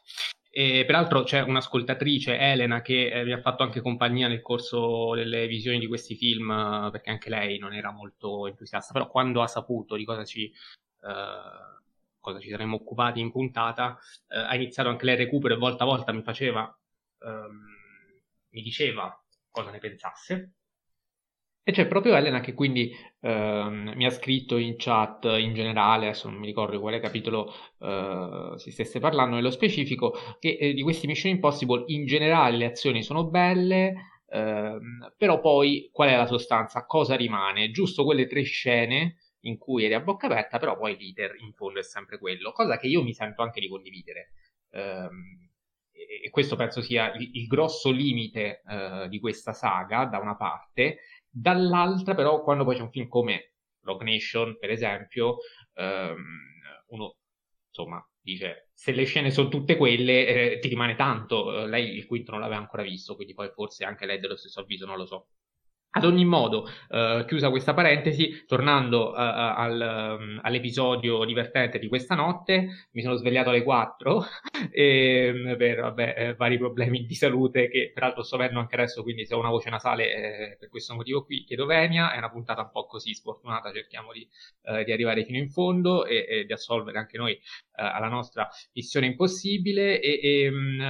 E peraltro c'è un'ascoltatrice, Elena, che eh, mi ha fatto anche compagnia nel corso delle visioni di questi film, eh, perché anche lei non era molto entusiasta, però quando ha saputo di cosa ci eh, cosa ci saremmo occupati in puntata, eh, ha iniziato anche lei il recupero e volta a volta mi faceva, ehm, mi diceva cosa ne pensasse. E c'è proprio Elena che quindi ehm, mi ha scritto in chat in generale, adesso non mi ricordo di quale capitolo eh, si stesse parlando nello specifico, che eh, di questi Mission Impossible in generale le azioni sono belle, ehm, però poi qual è la sostanza? Cosa rimane? Giusto quelle tre scene in cui eri a bocca aperta, però poi l'iter in fondo è sempre quello, cosa che io mi sento anche di condividere. Um, e questo penso sia il, grosso limite uh, di questa saga, da una parte, dall'altra però quando poi c'è un film come Rogue Nation, per esempio, um, uno insomma dice se le scene sono tutte quelle eh, ti rimane tanto, uh, lei il quinto non l'aveva ancora visto, quindi poi forse anche lei dello stesso avviso, non lo so. Ad ogni modo, eh, chiusa questa parentesi, tornando eh, al, um, all'episodio divertente di questa notte, mi sono svegliato alle 4 e, ehm, per vabbè, eh, vari problemi di salute che peraltro sto avendo anche adesso, quindi se ho una voce nasale eh, per questo motivo qui chiedo venia, è una puntata un po' così sfortunata, cerchiamo di, eh, di arrivare fino in fondo e, e, di assolvere anche noi eh, alla nostra missione impossibile e, e, mm,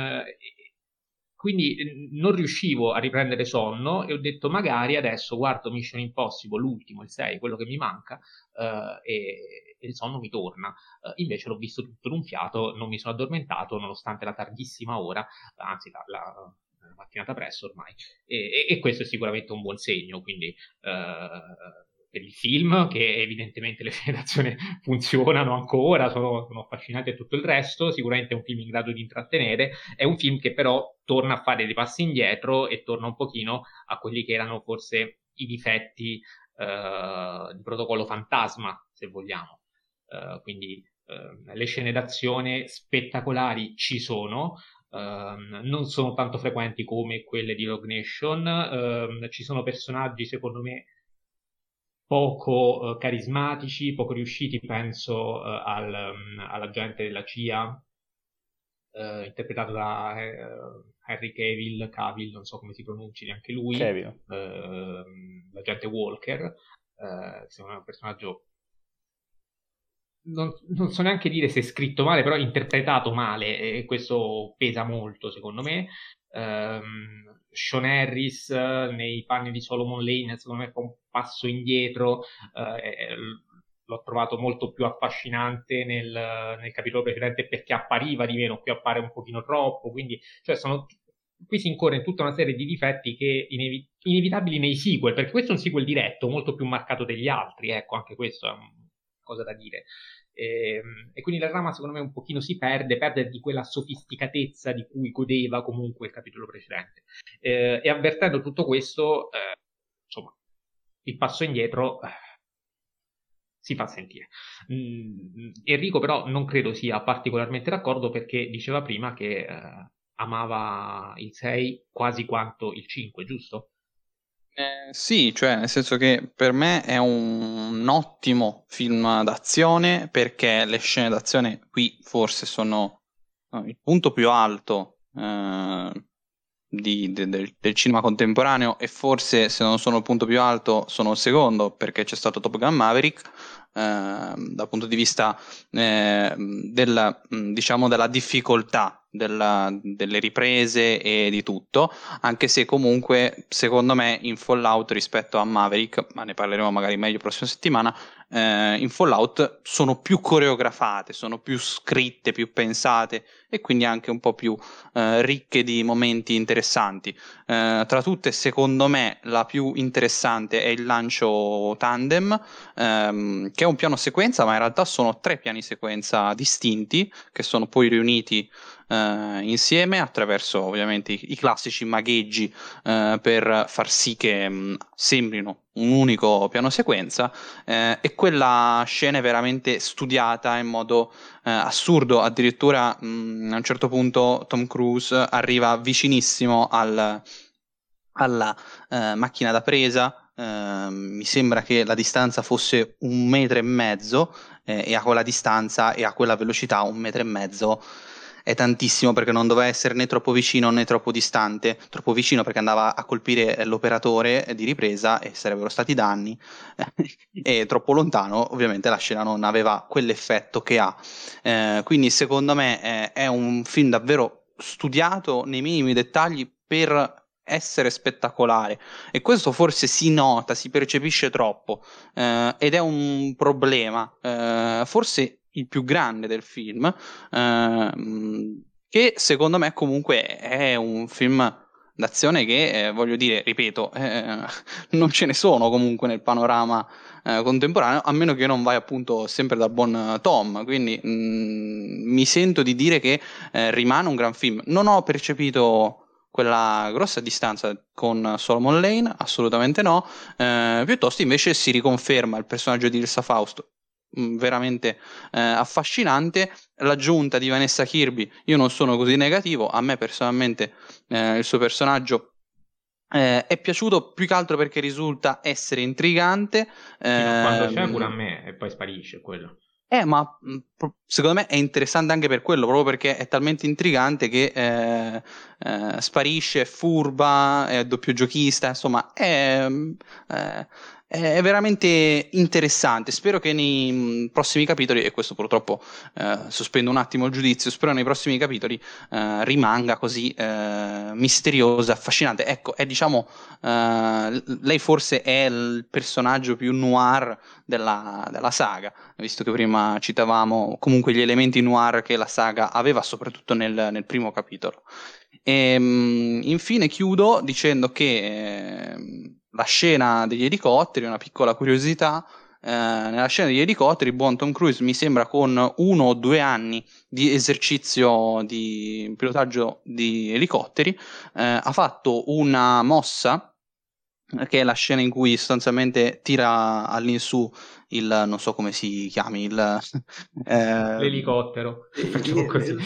quindi non riuscivo a riprendere sonno e ho detto magari adesso guardo Mission Impossible, l'ultimo, il 6, quello che mi manca, uh, e, e, il sonno mi torna. Uh, invece l'ho visto tutto in un fiato, non mi sono addormentato nonostante la tardissima ora, anzi la, la, mattinata presto ormai, e, e, questo è sicuramente un buon segno, quindi... Uh, per il film, che evidentemente le scene d'azione funzionano ancora, sono, sono affascinanti e tutto il resto, sicuramente è un film in grado di intrattenere, è un film che però torna a fare dei passi indietro e torna un pochino a quelli che erano forse i difetti uh, di protocollo fantasma, se vogliamo. Uh, quindi uh, le scene d'azione spettacolari ci sono, Uh, non sono tanto frequenti come quelle di Rogue Nation. Uh, ci sono personaggi, secondo me, poco eh, carismatici, poco riusciti, penso eh, al, um, all'agente della CIA, eh, interpretato da eh, Henry Cavill, Cavill, non so come si pronunci neanche lui, ehm, l'agente Walker, eh, secondo me è un personaggio non, non, so neanche dire se è scritto male, però interpretato male e questo pesa molto secondo me. Um, Sean Harris uh, nei panni di Solomon Lane secondo me fa un passo indietro, uh, l'ho trovato molto più affascinante nel, nel, capitolo precedente perché appariva di meno, qui appare un pochino troppo, quindi cioè sono qui si incorre in tutta una serie di difetti che inevi- inevitabili nei sequel, perché questo è un sequel diretto, molto più marcato degli altri, ecco, anche questo è una cosa da dire. E, ehm, e, quindi la trama secondo me un pochino si perde, perde di quella sofisticatezza di cui godeva comunque il capitolo precedente. Eh, e avvertendo tutto questo, eh, insomma, il passo indietro eh, si fa sentire. Mm, Enrico però non credo sia particolarmente d'accordo perché diceva prima che eh, amava il 6 quasi quanto il 5, giusto? Eh, sì, cioè nel senso che per me è un, un, ottimo film d'azione perché le scene d'azione qui forse sono no, il punto più alto eh, di, de, de, del cinema contemporaneo e forse se non sono il punto più alto sono il secondo perché c'è stato Top Gun Maverick eh, dal punto di vista eh, del, diciamo della difficoltà della, delle riprese e di tutto, anche se comunque secondo me in Fallout rispetto a Maverick, ma ne parleremo magari meglio la prossima settimana, eh, in Fallout sono più coreografate, sono più scritte, più pensate e quindi anche un po' più eh, ricche di momenti interessanti. Eh, tra tutte, secondo me, la più interessante è il lancio tandem, ehm, che è un piano sequenza, ma in realtà sono tre piani sequenza distinti che sono poi riuniti eh, insieme attraverso ovviamente i, classici magheggi eh, per far sì che mh, mm, sembrino un unico piano sequenza eh, e quella scena è veramente studiata in modo eh, assurdo. Addirittura mh, mm, a un certo punto Tom Cruise arriva vicinissimo al, alla eh, macchina da presa. Uh, mi sembra che la distanza fosse un metro e mezzo eh, e a quella distanza e a quella velocità un metro e mezzo è tantissimo perché non doveva essere né troppo vicino né troppo distante, troppo vicino perché andava a colpire l'operatore di ripresa e sarebbero stati danni, e troppo lontano ovviamente la scena non aveva quell'effetto che ha. Eh, quindi secondo me è, è un film davvero studiato nei minimi dettagli per essere spettacolare e questo forse si nota, si percepisce troppo eh, ed è un problema. Eh, forse il più grande del film, ehm, che secondo me comunque è un film d'azione che, eh, voglio dire, ripeto, eh, non ce ne sono comunque nel panorama eh, contemporaneo, a meno che non vai appunto sempre dal buon Tom, quindi mh, mm, mi sento di dire che eh, rimane un gran film. Non ho percepito quella grossa distanza con Solomon Lane, assolutamente no, eh, piuttosto invece si riconferma il personaggio di Ilsa Fausto veramente eh, affascinante. L'aggiunta di Vanessa Kirby, io non sono così negativo, a me personalmente eh, il suo personaggio eh, è piaciuto più che altro perché risulta essere intrigante. quando c'è ehm, pure a me e poi sparisce quello. Eh, ma mm, secondo me è interessante anche per quello, proprio perché è talmente intrigante che eh, eh, sparisce, è furba, è doppio giochista, insomma, è, eh, è veramente interessante. Spero che nei mm, prossimi capitoli, e questo purtroppo eh, sospendo un attimo il giudizio, spero nei prossimi capitoli eh, rimanga così eh, misteriosa, affascinante. Ecco, è diciamo, eh, lei forse è il personaggio più noir della, della, saga, visto che prima citavamo comunque gli elementi noir che la saga aveva, soprattutto nel, nel primo capitolo. E, ehm, infine chiudo dicendo che ehm, la scena degli elicotteri, una piccola curiosità, eh, nella scena degli elicotteri, buon Tom Cruise mi sembra con uno o due anni di esercizio di pilotaggio di elicotteri, eh, ha fatto una mossa che è la scena in cui sostanzialmente tira all'insù il non so come si chiami il eh, l'elicottero. Così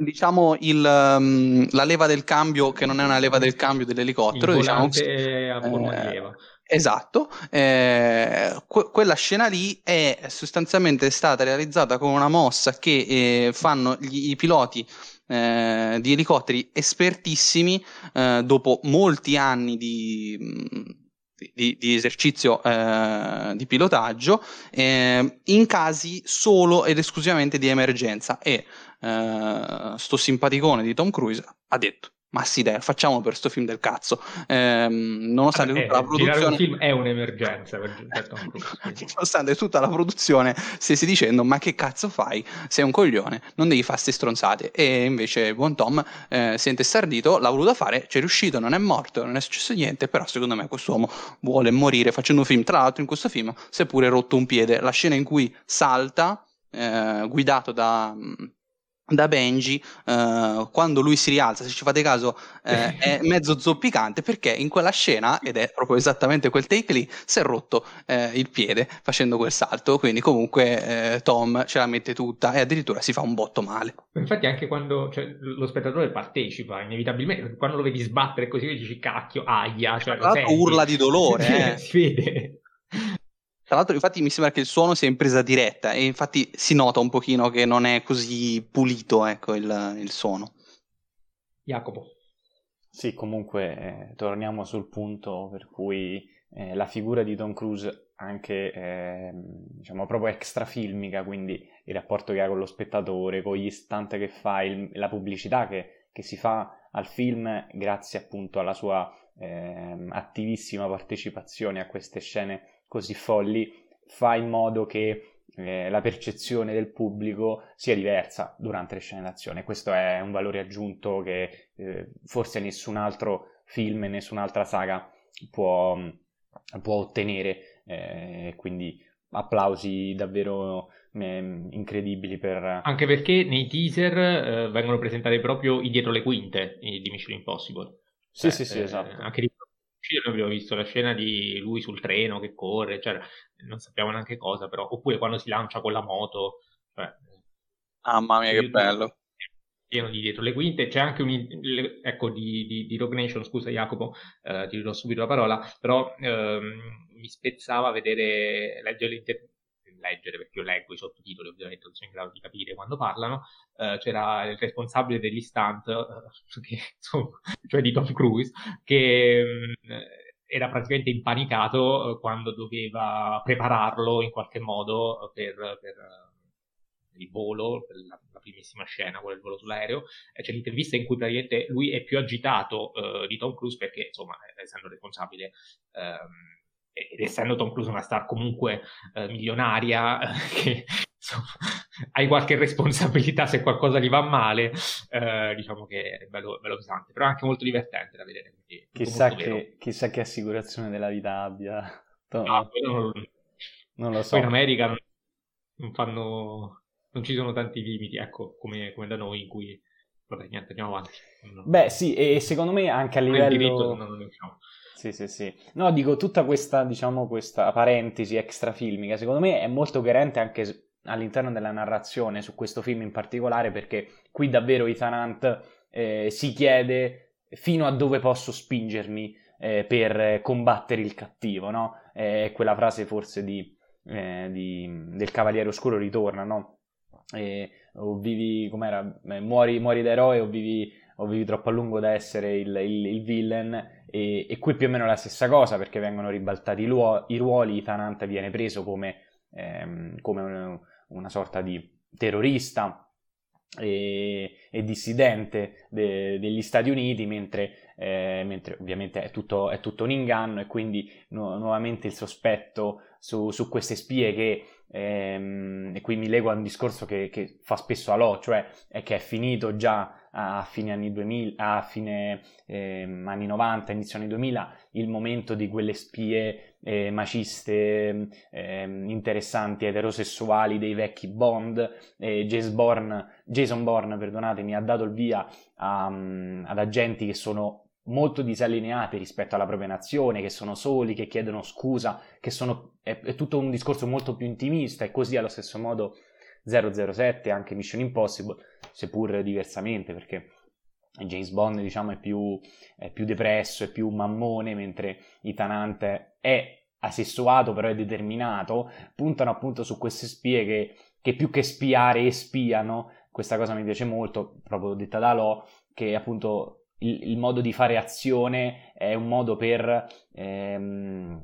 diciamo il, um, la leva del cambio che non è una leva del cambio dell'elicottero il diciamo a forma eh, di leva. Esatto, eh, que- quella scena lì è sostanzialmente stata realizzata con una mossa che eh, fanno gli, i piloti eh, di elicotteri espertissimi eh, dopo molti anni di, di, di esercizio eh, di pilotaggio eh, in casi solo ed esclusivamente di emergenza. E sto simpaticone di Tom Cruise ha detto ma sì dai, facciamo per sto film del cazzo. Ehm, nonostante Eh, tutta la eh, girare un produzione... film è un'emergenza per Tom Cruise, quindi. Nonostante tutta la produzione stessi dicendo ma che cazzo fai? Sei un coglione, non devi fare ste stronzate. E invece buon Tom eh, si è intestardito, l'ha voluto fare, ci è riuscito, non è morto, non è successo niente, però secondo me quest'uomo vuole morire facendo un film. Tra l'altro in questo film si è pure rotto un piede. La scena in cui salta, eh, guidato da... da Benji, eh, quando lui si rialza, se ci fate caso, eh, è mezzo zoppicante perché in quella scena, ed è proprio esattamente quel take lì, si è rotto eh, il piede facendo quel salto. Quindi, comunque, eh, Tom ce la mette tutta e addirittura si fa un botto male. Infatti, anche quando cioè, lo spettatore partecipa, inevitabilmente, quando lo vedi sbattere così, dici cacchio, aia. Cioè, urla di dolore. eh. si vede. Tra l'altro, infatti, mi sembra che il suono sia in presa diretta e infatti si nota un pochino che non è così pulito, ecco, il, il suono. Jacopo. Sì, comunque eh, torniamo sul punto per cui eh, la figura di Tom Cruise anche eh, diciamo proprio extrafilmica, quindi il rapporto che ha con lo spettatore, con gli stunt che fa, il- la pubblicità che, che si fa al film grazie appunto alla sua ehm, attivissima partecipazione a queste scene così folli, fa in modo che eh, la percezione del pubblico sia diversa durante le scene d'azione. Questo è un valore aggiunto che eh, forse nessun altro film e nessun'altra saga può, può ottenere. eh, quindi applausi davvero eh, incredibili per... Anche perché nei teaser eh, vengono presentate proprio i dietro le quinte di Mission Impossible. Sì, Cioè, sì, sì, eh, esatto. Anche noi abbiamo visto la scena di lui sul treno che corre, cioè, non sappiamo neanche cosa, però, oppure quando si lancia con la moto, cioè, Mamma mia, che bello. pieno di dietro le quinte. C'è anche un, le- ecco, di, di, di Rogue Nation, scusa Jacopo, eh, ti ridò subito la parola, però ehm, mi spezzava vedere, leggere l'inter- leggere perché io leggo i sottotitoli, ovviamente non sono in grado di capire quando parlano, eh, c'era il responsabile degli stunt, eh, che, insomma, cioè di Tom Cruise, che mh, era praticamente impanicato eh, quando doveva prepararlo in qualche modo per, per, eh, il volo, la, la primissima scena, quella del volo sull'aereo. E c'è l'intervista in cui praticamente lui è più agitato eh, di Tom Cruise perché, insomma, essendo responsabile ehm, ed essendo Tom Cruise una star comunque eh, milionaria, che insomma, hai qualche responsabilità se qualcosa gli va male, eh, diciamo che è bello, bello pesante, però è anche molto divertente da vedere. Chissà che, chissà che assicurazione della vita abbia. Tom. No, non- non lo so. poi in America non- non fanno, non ci sono tanti limiti, ecco, come, come da noi in cui, vabbè, niente, andiamo avanti. Non- Beh, sì, e secondo me anche a non è diritto, livello... non lo diciamo. Sì, sì, sì. No, dico, tutta questa, diciamo, questa parentesi extrafilmica, secondo me è molto coerente anche all'interno della narrazione su questo film in particolare, perché qui davvero Ethan Hunt eh, si chiede fino a dove posso spingermi eh, per combattere il cattivo, no? È quella frase forse di, eh, di- del Cavaliere Oscuro ritorna, no? O vivi, com'era? Eh, muori, muori da eroe o vivi, o vivi troppo a lungo da essere il, il, il villain e, e qui più o meno la stessa cosa perché vengono ribaltati i, luo- i ruoli, Ethan Hunt viene preso come, ehm, come un- una sorta di terrorista e, e dissidente de- degli Stati Uniti mentre, eh, mentre ovviamente è tutto, è tutto un inganno e quindi nu- nuovamente il sospetto su, su queste spie che ehm, e qui mi leggo a un discorso che, che fa spesso Alò, cioè è che è finito già a fine anni 2000, a fine ehm, anni 90, inizio anni 2000, il momento di quelle spie eh, maciste ehm, interessanti, eterosessuali dei vecchi Bond. Eh, Bourne- Jason Bourne, perdonatemi, ha dato il via a, mm, ad agenti che sono molto disallineati rispetto alla propria nazione, che sono soli, che chiedono scusa, che sono, è, è tutto un discorso molto più intimista e così allo stesso modo 007, anche Mission Impossible, seppur diversamente perché James Bond diciamo è più, è più depresso, è più mammone, mentre Ethan Hunt è asessuato però è determinato, puntano appunto su queste spie che, che più che spiare espiano, questa cosa mi piace molto, proprio detta da Lo, che appunto il, il modo di fare azione è un modo per, ehm,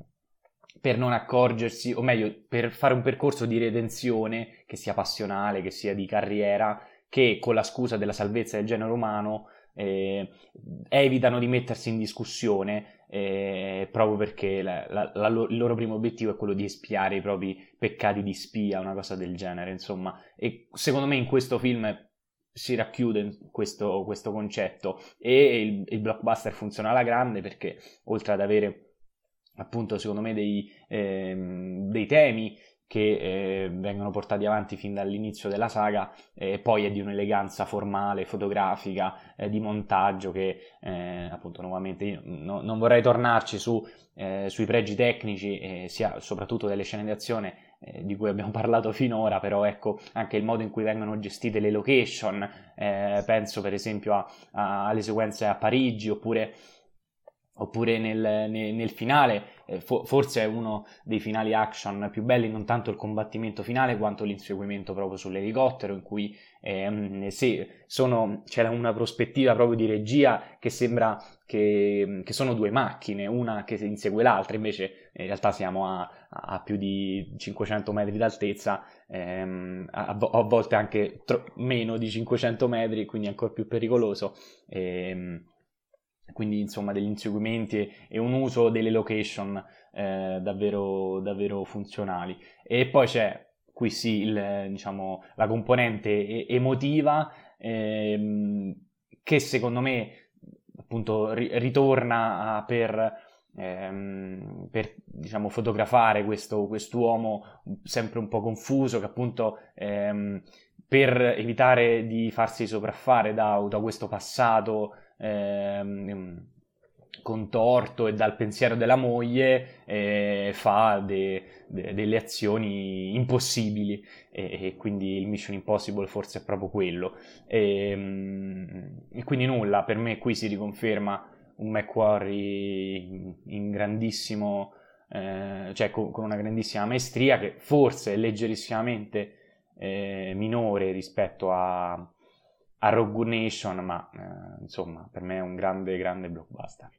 per non accorgersi, o meglio, per fare un percorso di redenzione che sia passionale, che sia di carriera, che con la scusa della salvezza del genere umano eh, evitano di mettersi in discussione eh, proprio perché la, la, la, il loro primo obiettivo è quello di espiare i propri peccati di spia, una cosa del genere, insomma. E secondo me in questo film si racchiude questo, questo concetto e il, il, blockbuster funziona alla grande perché oltre ad avere appunto secondo me dei, ehm, dei temi che eh, vengono portati avanti fin dall'inizio della saga e eh, poi è di un'eleganza formale, fotografica, eh, di montaggio che eh, appunto nuovamente no, non vorrei tornarci su, eh, sui pregi tecnici, sia soprattutto delle scene di azione di cui abbiamo parlato finora, però ecco anche il modo in cui vengono gestite le location, penso per esempio a, a, alle sequenze a Parigi oppure oppure nel, nel, nel finale, eh, fo- forse è uno dei finali action più belli, non tanto il combattimento finale quanto l'inseguimento proprio sull'elicottero, in cui eh, se sono, c'è una prospettiva proprio di regia che sembra che, che, sono due macchine, una che insegue l'altra, invece in realtà siamo a, a più di 500 metri d'altezza, ehm, a, a, volte anche tro- meno di 500 metri, quindi ancora più pericoloso. Ehm, quindi insomma degli inseguimenti e un uso delle location eh, davvero, davvero funzionali. E poi c'è qui sì il, diciamo, la componente emotiva ehm, che secondo me appunto ri- ritorna per, ehm, per diciamo, fotografare questo quest'uomo sempre un po' confuso che appunto ehm, per evitare di farsi sopraffare da, da questo passato ehm, contorto e dal pensiero della moglie eh, fa de, de, delle azioni impossibili. E, e, quindi il Mission Impossible forse è proprio quello. E, ehm, e quindi nulla per me qui si riconferma un Macquarie in, in grandissimo eh, cioè con, con, una grandissima maestria che forse è leggerissimamente eh, minore rispetto a, a Rogue Nation, ma eh, insomma per me è un grande, grande blockbuster.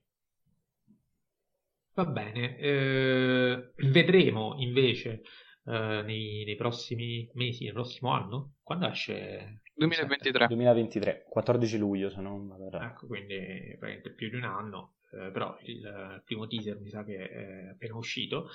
Va bene, eh, vedremo invece eh, nei, nei, prossimi mesi, nel prossimo anno, quando esce? 2023. 2023, 14 luglio se non vado Ecco, quindi praticamente più di un anno, eh, però il, primo teaser mi sa che è appena uscito.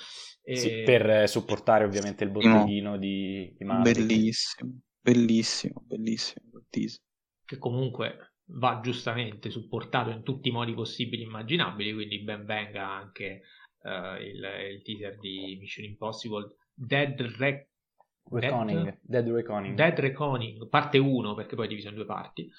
E... Sì, per supportare ovviamente il botteghino no. di, di Bellissimo, bellissimo, bellissimo il teaser che comunque va giustamente supportato in tutti i modi possibili e immaginabili, quindi ben venga anche uh, il, il, teaser di Mission Impossible Dead Re- Reckoning. Dead, Dead Reckoning. Dead Reckoning, parte 1, perché poi è diviso in due parti.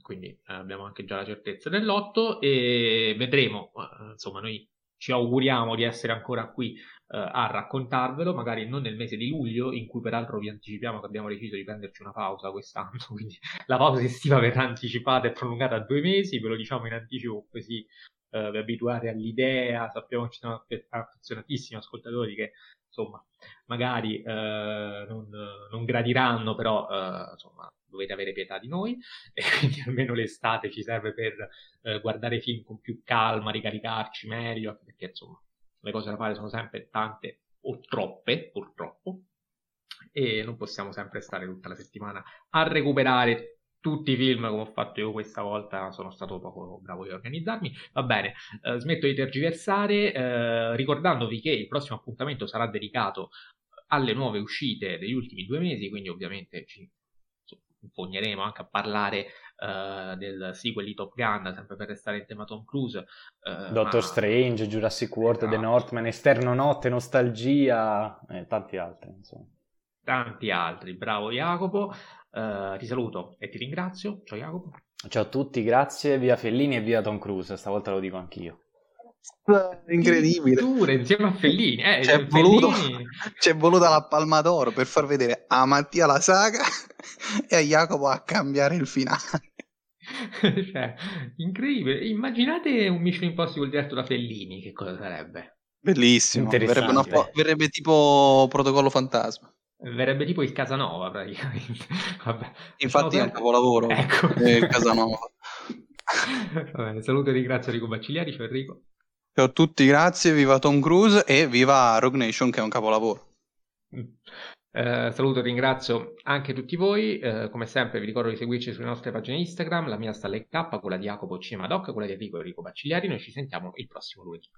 Quindi eh, abbiamo anche già la certezza dell'otto e vedremo, eh, insomma, noi ci auguriamo di essere ancora qui a raccontarvelo, magari non nel mese di luglio, in cui peraltro vi anticipiamo che abbiamo deciso di prenderci una pausa quest'anno, quindi la pausa estiva verrà anticipata e prolungata a due mesi, ve lo diciamo in anticipo così eh, vi abituate all'idea, sappiamo che ci sono affezionatissimi ascoltatori che insomma magari eh, non, non, gradiranno, però eh, insomma dovete avere pietà di noi e quindi almeno l'estate ci serve per eh, guardare film con più calma, ricaricarci meglio, perché insomma le cose da fare sono sempre tante o troppe, purtroppo, e non possiamo sempre stare tutta la settimana a recuperare tutti i film come ho fatto io questa volta, sono stato poco bravo a organizzarmi. Va bene, eh, smetto di tergiversare, eh, ricordandovi che il prossimo appuntamento sarà dedicato alle nuove uscite degli ultimi due mesi, quindi ovviamente ci impugneremo anche a parlare uh, del sequel di Top Gun, sempre per restare in tema Tom Cruise. Uh, Doctor ma... Strange, Jurassic World, esatto. The Northman, Esterno Notte, Nostalgia e tanti altri, insomma. Tanti altri, bravo Jacopo. Uh, ti saluto e ti ringrazio. Ciao Jacopo. Ciao a tutti, grazie. Via Fellini e via Tom Cruise. Stavolta lo dico anch'io. Incredibile. Pure insieme a Fellini. Eh, c'è, voluto, c'è, voluta la Palma d'Oro per far vedere a Mattia la saga e a Jacopo a cambiare il finale. cioè, incredibile. Immaginate un Mission Impossible diretto da Fellini, che cosa sarebbe? Bellissimo. Verrebbe, una, verrebbe tipo Protocollo Fantasma. Verrebbe tipo il Casanova praticamente. Vabbè, Infatti è un capolavoro ecco. il Casanova. Vabbè, saluto e ringrazio Enrico Baccigliari, ciao Enrico. Ciao a tutti, grazie, viva Tom Cruise e viva Rogue Nation che è un capolavoro. Eh, saluto e ringrazio anche tutti voi. Eh, come sempre vi ricordo di seguirci sulle nostre pagine Instagram, la mia sta K, quella di Jacopo Cinemadoc, quella di Enrico Enrico Bacigliari. Noi ci sentiamo il prossimo lunedì.